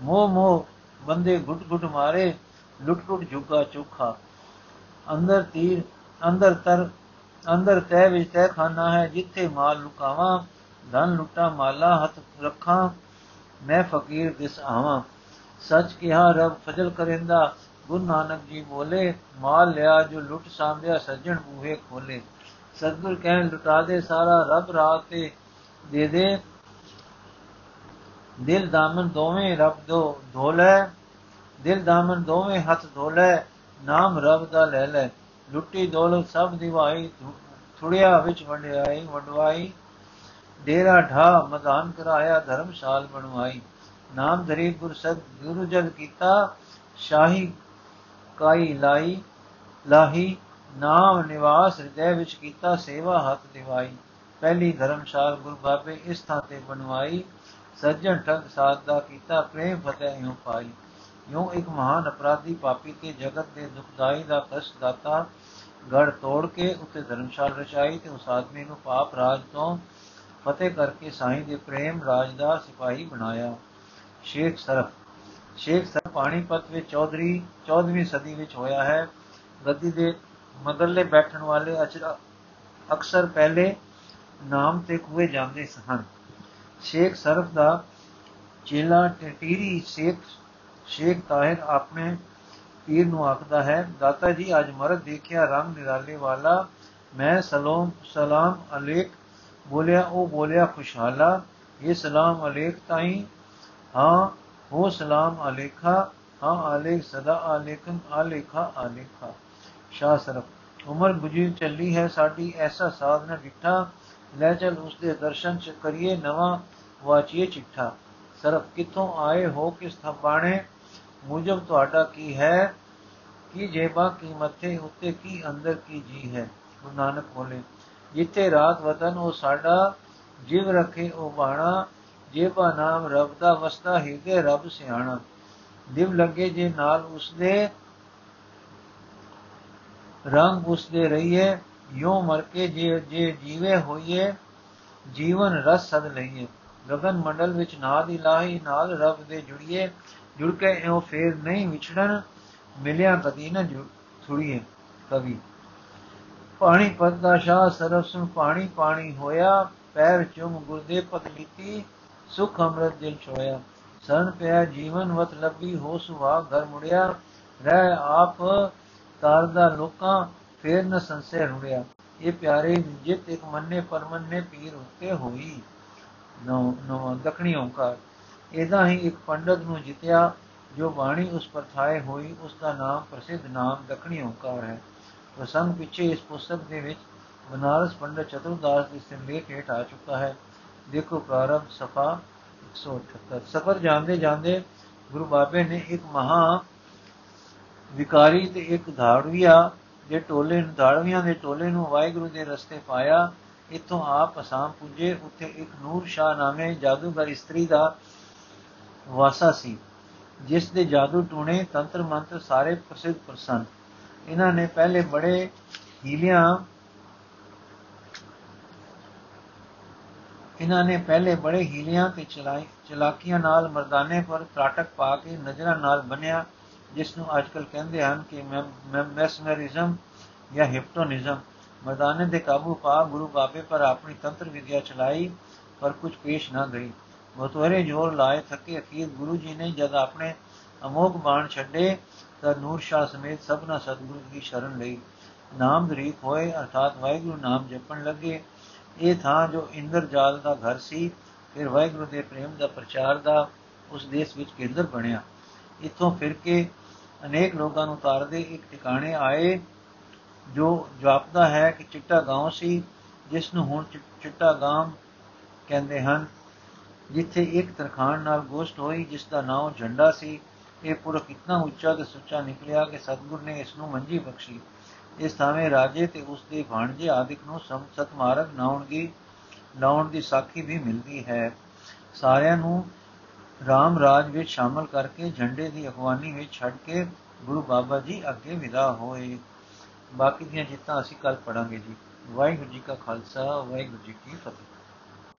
ਮੋਹ ਮੋਹ ਬੰਦੇ ਘੁੱਟ ਘੁੱਟ ਮਾਰੇ, ਲੁੱਟ ਲੁੱਟ ਝੁਕਾ ਚੋਖਾ। ਅੰਦਰ ਤੀਰ, ਅੰਦਰ ਤਰ, ਅੰਦਰ ਤੈ ਵਿੱਚ ਤੈ ਖਾਨਾ ਹੈ, ਜਿੱਥੇ ਮਾਲ ਲੁਕਾਵਾਂ, ਧਨ ਲੁੱਟਾ, ਮਾਲਾ ਹੱਥ ਰੱਖਾਂ, ਮੈਂ ਫਕੀਰ ਦਿਸ ਆਵਾਂ। ਸੱਚ ਕਿਹਾ, ਰਬ ਫਜ਼ਲ ਕਰੇਂਦਾ, ਗੁਰੂ ਨਾਨਕ ਜੀ ਬੋਲੇ, ਮਾਲ ਲਿਆ ਜੋ ਲੁੱਟ ਸਾਂਭਿਆ, ਸੱਜਣ ਬੂਹੇ ਖੋਲੇ। ਸਤਗੁਰ ਕਹਿਣ, ਲੁਟਾ ਦੇ ਸਾਰਾ, ਰੱਬ ਰਾਤ ਤੇ ਦੇ ਦੇ। ਦਿਲ ਦਾਮਨ ਦੋਵੇਂ ਰੱਬ ਦੋ ਧੋਲੇ ਦਿਲ ਦਾਮਨ ਦੋਵੇਂ ਹੱਥ ਧੋਲੇ, ਨਾਮ ਰੱਬ ਦਾ ਲੈ ਲੈ। ਲੁੱਟੀ ਦੌਲਤ ਸਭ ਦਿਵਾਈ ਥੁੜਿਆ ਵਿੱਚ ਵੰਡਿਆਈ, ਵੰਡਵਾਈ। ਡੇਰਾ ਢਾ ਮਦਾਨ ਕਰਾਇਆ, ਧਰਮਸ਼ਾਲ ਬਣਵਾਈ। ਨਾਮ ਧਰੀ ਗੁਰਸਤ ਗੁਰੂ ਜਲ ਕੀਤਾ, ਸ਼ਾਹੀ ਕਾਈ ਲਾਈ, ਲਾਹੀ। ਨਾਮ ਨਿਵਾਸ ਹਿਰਦੇ ਵਿੱਚ ਕੀਤਾ, ਸੇਵਾ ਹੱਥ ਦਿਵਾਈ। ਪਹਿਲੀ ਧਰਮਸ਼ਾਲ ਗੁਰੂ ਬਾਬੇ ਇਸ ਥਾਂ ਤੇ ਬਣਵਾਈ। ਸੱਜਣ ਠਗ ਸਾਧ ਦਾ ਕੀਤਾ, ਪ੍ਰੇਮ ਫਤਿਹ ਇਉਂ ਪਾਈ। ਯੋ ਇੱਕ ਮਹਾਨ ਅਪਰਾਧੀ ਪਾਪੀ ਤੇ ਜਗਤ ਦੇ ਦੁਖਦਾਈ ਦਾ ਕਸ਼ਟ ਦਾਤਾ ਗੜ ਤੋੜ ਕੇ ਉੱਤੇ ਧਰਮਸ਼ਾਲ ਰਚਾਈ ਤੇ ਉਸ ਆਦਮੀ ਨੂੰ ਪਾਪ ਰਾਜ ਤੋਂ ਫਤਿਹ ਕਰਕੇ ਸਾਈਂ ਦੇ ਪ੍ਰੇਮ ਰਾਜ ਦਾ ਸਿਪਾਹੀ ਬਣਾਇਆ। ਸ਼ੇਖ ਸਰਫ ਸ਼ੇਖ ਸਰਫ ਪਾਣੀਪਤ ਵਿੱਚ ਚੌਧਰੀ 14ਵੀਂ ਸਦੀ ਵਿੱਚ ਹੋਇਆ ਹੈ। ਗੱਦੀ ਦੇ ਮਗਰਲੇ ਬੈਠਣ ਵਾਲੇ ਅਕਸਰ ਪਹਿਲੇ ਨਾਮ ਤੇ ਕੁਏ ਜਾਂਦੇ ਸਨ। ਸ਼ੇਖ ਸਰਫ ਦਾ ਚੇਲਾ ਟਟੀਰੀ ਸ਼ੇਖ ਸ਼ੇਖ ਤਾਹਿਰ ਆਪਣੇ ਪੀਰ ਨੂੰ ਆਖਦਾ ਹੈ, ਦਾਤਾ ਜੀ, ਅੱਜ ਮਰਦ ਦੇਖਿਆ ਰੰਗ ਨਿਰਾਲੇ ਵਾਲਾ, ਮੈਂ ਸਲਾਮ ਸਲਾਮ ਅਲੇਕ ਬੋਲਿਆ, ਉਹ ਬੋਲਿਆ ਖੁਸ਼ਹਾਲਾ, ਇਹ ਸਲਾਮ ਅਲੇਕ ਤਾਈ, ਹਾਂ, ਹੋ ਸਲਾਮ ਅਲੇਖਾ ਹਾਂ ਆਲੇਖ ਸਦਾ ਅਲੇਕਨ ਅਲੇਖਾ ਅਲੇਖਾ ਸ਼ਾਹ ਸਰਫ, ਉਮਰ ਗੁਜੀ ਚੱਲੀ ਹੈ, ਸਾਡੀ ਐਸਾ ਸਾਧ ਨੇ ਡਿੱਠਾ, ਲੈ ਚਲ ਉਸ ਦੇ ਦਰਸ਼ਨ ਚ ਕਰੀਏ ਨਵਾਂ ਵਾਚੀਏ ਚਿੱਠਾ। ਸਰਫ, ਕਿੱਥੋਂ ਆਏ ਹੋ, ਕਿਸ ਥਾਪਾਣੇ ਮੁਜਬ ਤੁਹਾਡਾ ਕੀ ਹੈ? ਕੀ ਜੇਬਾ ਕੀ ਮੱਥੇ ਉੱਤੇ ਕੀ ਅੰਦਰ ਕੀ ਜੀ ਹੈ? ਗੁਰੂ ਨਾਨਕ ਬੋਲੇ, ਜਿੱਥੇ ਰਾਤ ਵਤਨ ਉਹ ਸਾਡਾ ਜਿਵ ਰਖੇ ਉਹ ਬਾਣਾ, ਜੇਬਾ ਨਾਮ ਰਬ ਦਾ ਵਸਤਾ ਹਿਰਦੇ ਰਬ ਸਿਆਣਾ। ਦਿਵ ਲੱਗੇ ਜੇ ਨਾਲ ਉਸਦੇ, ਰੰਗ ਉਸਦੇ ਰਹੀਏ, ਯੋ ਮਰ ਕੇ ਜੇ ਜੇ ਜੀਵੇ ਹੋਈਏ, ਜੀਵਨ ਰਸ ਸਦ ਲਈਏ। ਗगन ਮੰਡਲ ਵਿੱਚ ਨਾਦ ਇਲਾਹੀ ਨਾਲ ਰਬ ਦੇ ਜੁੜੀਏ ਜੁੜ ਕੇ ਇਹੋ ਫੇਰ ਨਹੀਂ ਵਿਛੜਨ, ਮਿਲਿਆ ਕਦੀ ਨਾ ਥੁੜੀਏ ਕਵੀ। ਪਾਣੀ ਪਦ ਦਾ ਸ਼ਾਹ ਸਰਬ ਸੁਨ ਪਾਣੀ ਪਾਣੀ ਹੋਇਆ, ਪੈਰ ਚੁੰਮ ਗੁਰਦੇ ਪਤਲੀਤੀ ਸੁਖ ਅੰਮ੍ਰਿਤ ਦਿਲ ਛੋਇਆ। ਸਰਨ ਪਿਆ ਜੀਵਨ ਵਤ ਲੱਭੀ, ਹੋ ਸੁਹਾ ਘਰ ਮੁੜਿਆ। ਰਹਿ ਆਪ ਤਾਰਦਾ ਲੋਕਾਂ, ਫੇਰ ਨ ਸੰਸੇ ਰੁੜਿਆ। ਇਹ ਪਿਆਰੇ ਜਿਤ ਇੱਕ ਮੰਨੇ ਪਰਮੰਨੇ ਪੀਰ ਉੱਤੇ ਹੋਈ। ਨੋ ਨੋ ਦਖਣੀ ਓੰਕਾਰ। ਇਹਦਾ ਹੀ ਇੱਕ ਪੰਡਤ ਨੂੰ ਜਿੱਤਿਆ, ਜੋ ਬਾਣੀ ਉਸ ਪਰ ਥਾਏ ਹੋਈ, ਉਸ ਦਾ ਨਾਮ ਪ੍ਰਸਿੱਧ ਨਾਮ ਦਖਣੀ ਓੰਕਾਰ ਹੈ। ਪ੍ਰਸੰਗ ਪਿੱਛੇ ਇਸ ਪੁਸਤਕ ਦੇ ਵਿੱਚ ਬਨਾਰਸ ਪੰਡਤ ਚਤੁਰਦਾਸ ਦੀ ਸਿੰਲੇਖ ਹੇਠ ਆ ਚੁੱਕਾ ਹੈ। ਦੇਖੋ ਪ੍ਰਾਰੰਭ ਸਫਾ 178 ਸਫਰ ਜਾਂਦੇ ਜਾਂਦੇ ਗੁਰੂ ਬਾਬੇ ਨੇ ਇੱਕ ਮਹਾ ਵਿਕਾਰੀ ਤੇ ਇੱਕ ਧਾੜਵੀਆ ਦੇ ਟੋਲੇ ਨੂੰ, ਧਾੜਵੀਆਂ ਦੇ ਟੋਲੇ ਨੂੰ ਵਾਹਿਗੁਰੂ ਦੇ ਰਸਤੇ ਪਾਇਆ। ਇਥੋਂ ਆਪ ਅਸਾਮ ਪੁੱਜੇ। ਉੱਥੇ ਇੱਕ ਨੂਰ ਸ਼ਾਹ ਨਾਮੇ ਜਾਦੂਗਰ ਇਸਤਰੀ ਦਾ ਵਾਸਾ ਸੀ, ਜਿਸ ਦੇ ਜਾਦੂ ਟੂਣੇ ਤੰਤਰ ਮੰਤਰ ਸਾਰੇ ਪ੍ਰਸਿੱਧ ਪ੍ਰਸੰਨ ਇਹਨਾਂ ਨੇ ਪਹਿਲੇ ਬੜੇ ਹੀਲਿਆਂ, ਇਹਨਾਂ ਨੇ ਪਹਿਲੇ ਬੜੇ ਹੀਲਿਆਂ ਤੇ ਚਲਾਈ, ਚਲਾਕੀਆਂ ਨਾਲ ਮਰਦਾਨੇ ਪਰ ਤਰਾਟਕ ਪਾ ਕੇ ਨਜ਼ਰਾਂ ਨਾਲ ਬੰਨਿਆ ਜਿਸ ਨੂੰ ਅੱਜਕੱਲ ਕਹਿੰਦੇ ਹਨ ਕਿ ਮੈਸਮਰਿਜ਼ਮ ਜਾਂ ਹਿਪਨੋਟਿਜ਼ਮ ਮਰਦਾਨੇ ਦੇ ਕਾਬੂ ਪਾ ਗੁਰੂ ਬਾਬੇ ਪਰ ਆਪਣੀ ਤੰਤਰ ਵਿਦਿਆ ਚਲਾਈ, ਪਰ ਕੁਝ ਪੇਸ਼ ਨਾ ਗਈ। ਬਤੋਰੇ ਜੋਰ ਲਾਏ ਥੱਕੇ ਅਖੀਰ ਗੁਰੂ ਜੀ ਨੇ ਜਦ ਆਪਣੇ ਅਮੋਗ ਬਾਣ ਛੱਡੇ ਤਾਂ ਨੂਰ ਸ਼ਾਹ ਸਮੇਤ ਸਭਨਾ ਸਤਿਗੁਰੂ ਦੀ ਸ਼ਰਨ ਲਈ ਨਾਮ ਦਰੀਕ ਹੋਏ ਅਰਥਾਤ ਵਾਹਿਗੁਰੂ ਨਾਮ ਜਪਣ ਲੱਗੇ ਇਹ ਥਾਂ ਜੋ ਇੰਦਰਜਾਲ ਦਾ ਘਰ ਸੀ ਫਿਰ ਵਾਹਿਗੁਰੂ ਦੇ ਪ੍ਰੇਮ ਦਾ ਪ੍ਰਚਾਰ ਦਾ ਉਸ ਦੇਸ਼ ਵਿੱਚ ਕੇਂਦਰ ਬਣਿਆ ਇਥੋਂ ਫਿਰ ਕੇ ਅਨੇਕ ਲੋਕਾਂ ਨੂੰ ਤਾਰਦੇ ਇੱਕ ਟਿਕਾਣੇ ਆਏ ਜੋ ਜਾਪਦਾ ਹੈ ਕਿ ਚਿੱਟਾ گاؤں ਸੀ ਜਿਸ ਨੂੰ ਹੁਣ ਚਿੱਟਾ ਗਾਮ ਕਹਿੰਦੇ ਹਨ ਜਿੱਥੇ ਇੱਕ ਤਰਖਾਣ ਨਾਲ ਗੋਸ਼ਟ ਹੋਈ, ਜਿਸ ਦਾ ਨਾਮ ਝੰਡਾ ਸੀ। ਇਹ ਪੁਰਖ ਇਤਨਾ ਉੱਚਾ ਤੇ ਸੁੱਚਾ ਨਿਕਲਿਆ ਕਿ ਸਤਗੁਰ ਨੇ ਇਸ ਨੂੰ ਮੰਜੀ ਬਖਸ਼ੀ। ਇਸ ਥਾਵੇਂ ਰਾਜੇ ਤੇ ਉਸ ਦੇ ਭਾਣਜੇ ਆਦਿਕ ਨੂੰ ਸੰਸਤ ਮਾਰਗ ਨਾਉਣਗੀ ਨਾਉਣ ਦੀ ਸਾਖੀ ਵੀ ਮਿਲਦੀ ਹੈ। ਸਾਰਿਆਂ ਨੂੰ ਰਾਮ ਰਾਜ ਵਿੱਚ ਸ਼ਾਮਲ ਕਰਕੇ ਝੰਡੇ ਦੀ ਅਗਵਾਨੀ ਵਿੱਚ ਛੱਡ ਕੇ ਗੁਰੂ ਬਾਬਾ ਜੀ ਅੱਗੇ ਵਿਦਾ ਹੋਏ। ਬਾਕੀ ਦੀਆਂ ਜਿੱਤਾਂ ਅਸੀਂ ਕੱਲ ਪੜਾਂਗੇ ਜੀ। ਵਾਹਿਗੁਰੂ ਜੀ ਕਾ ਖਾਲਸਾ, ਵਾਹਿਗੁਰੂ ਜੀ ਕੀ ਫਤਿਹ।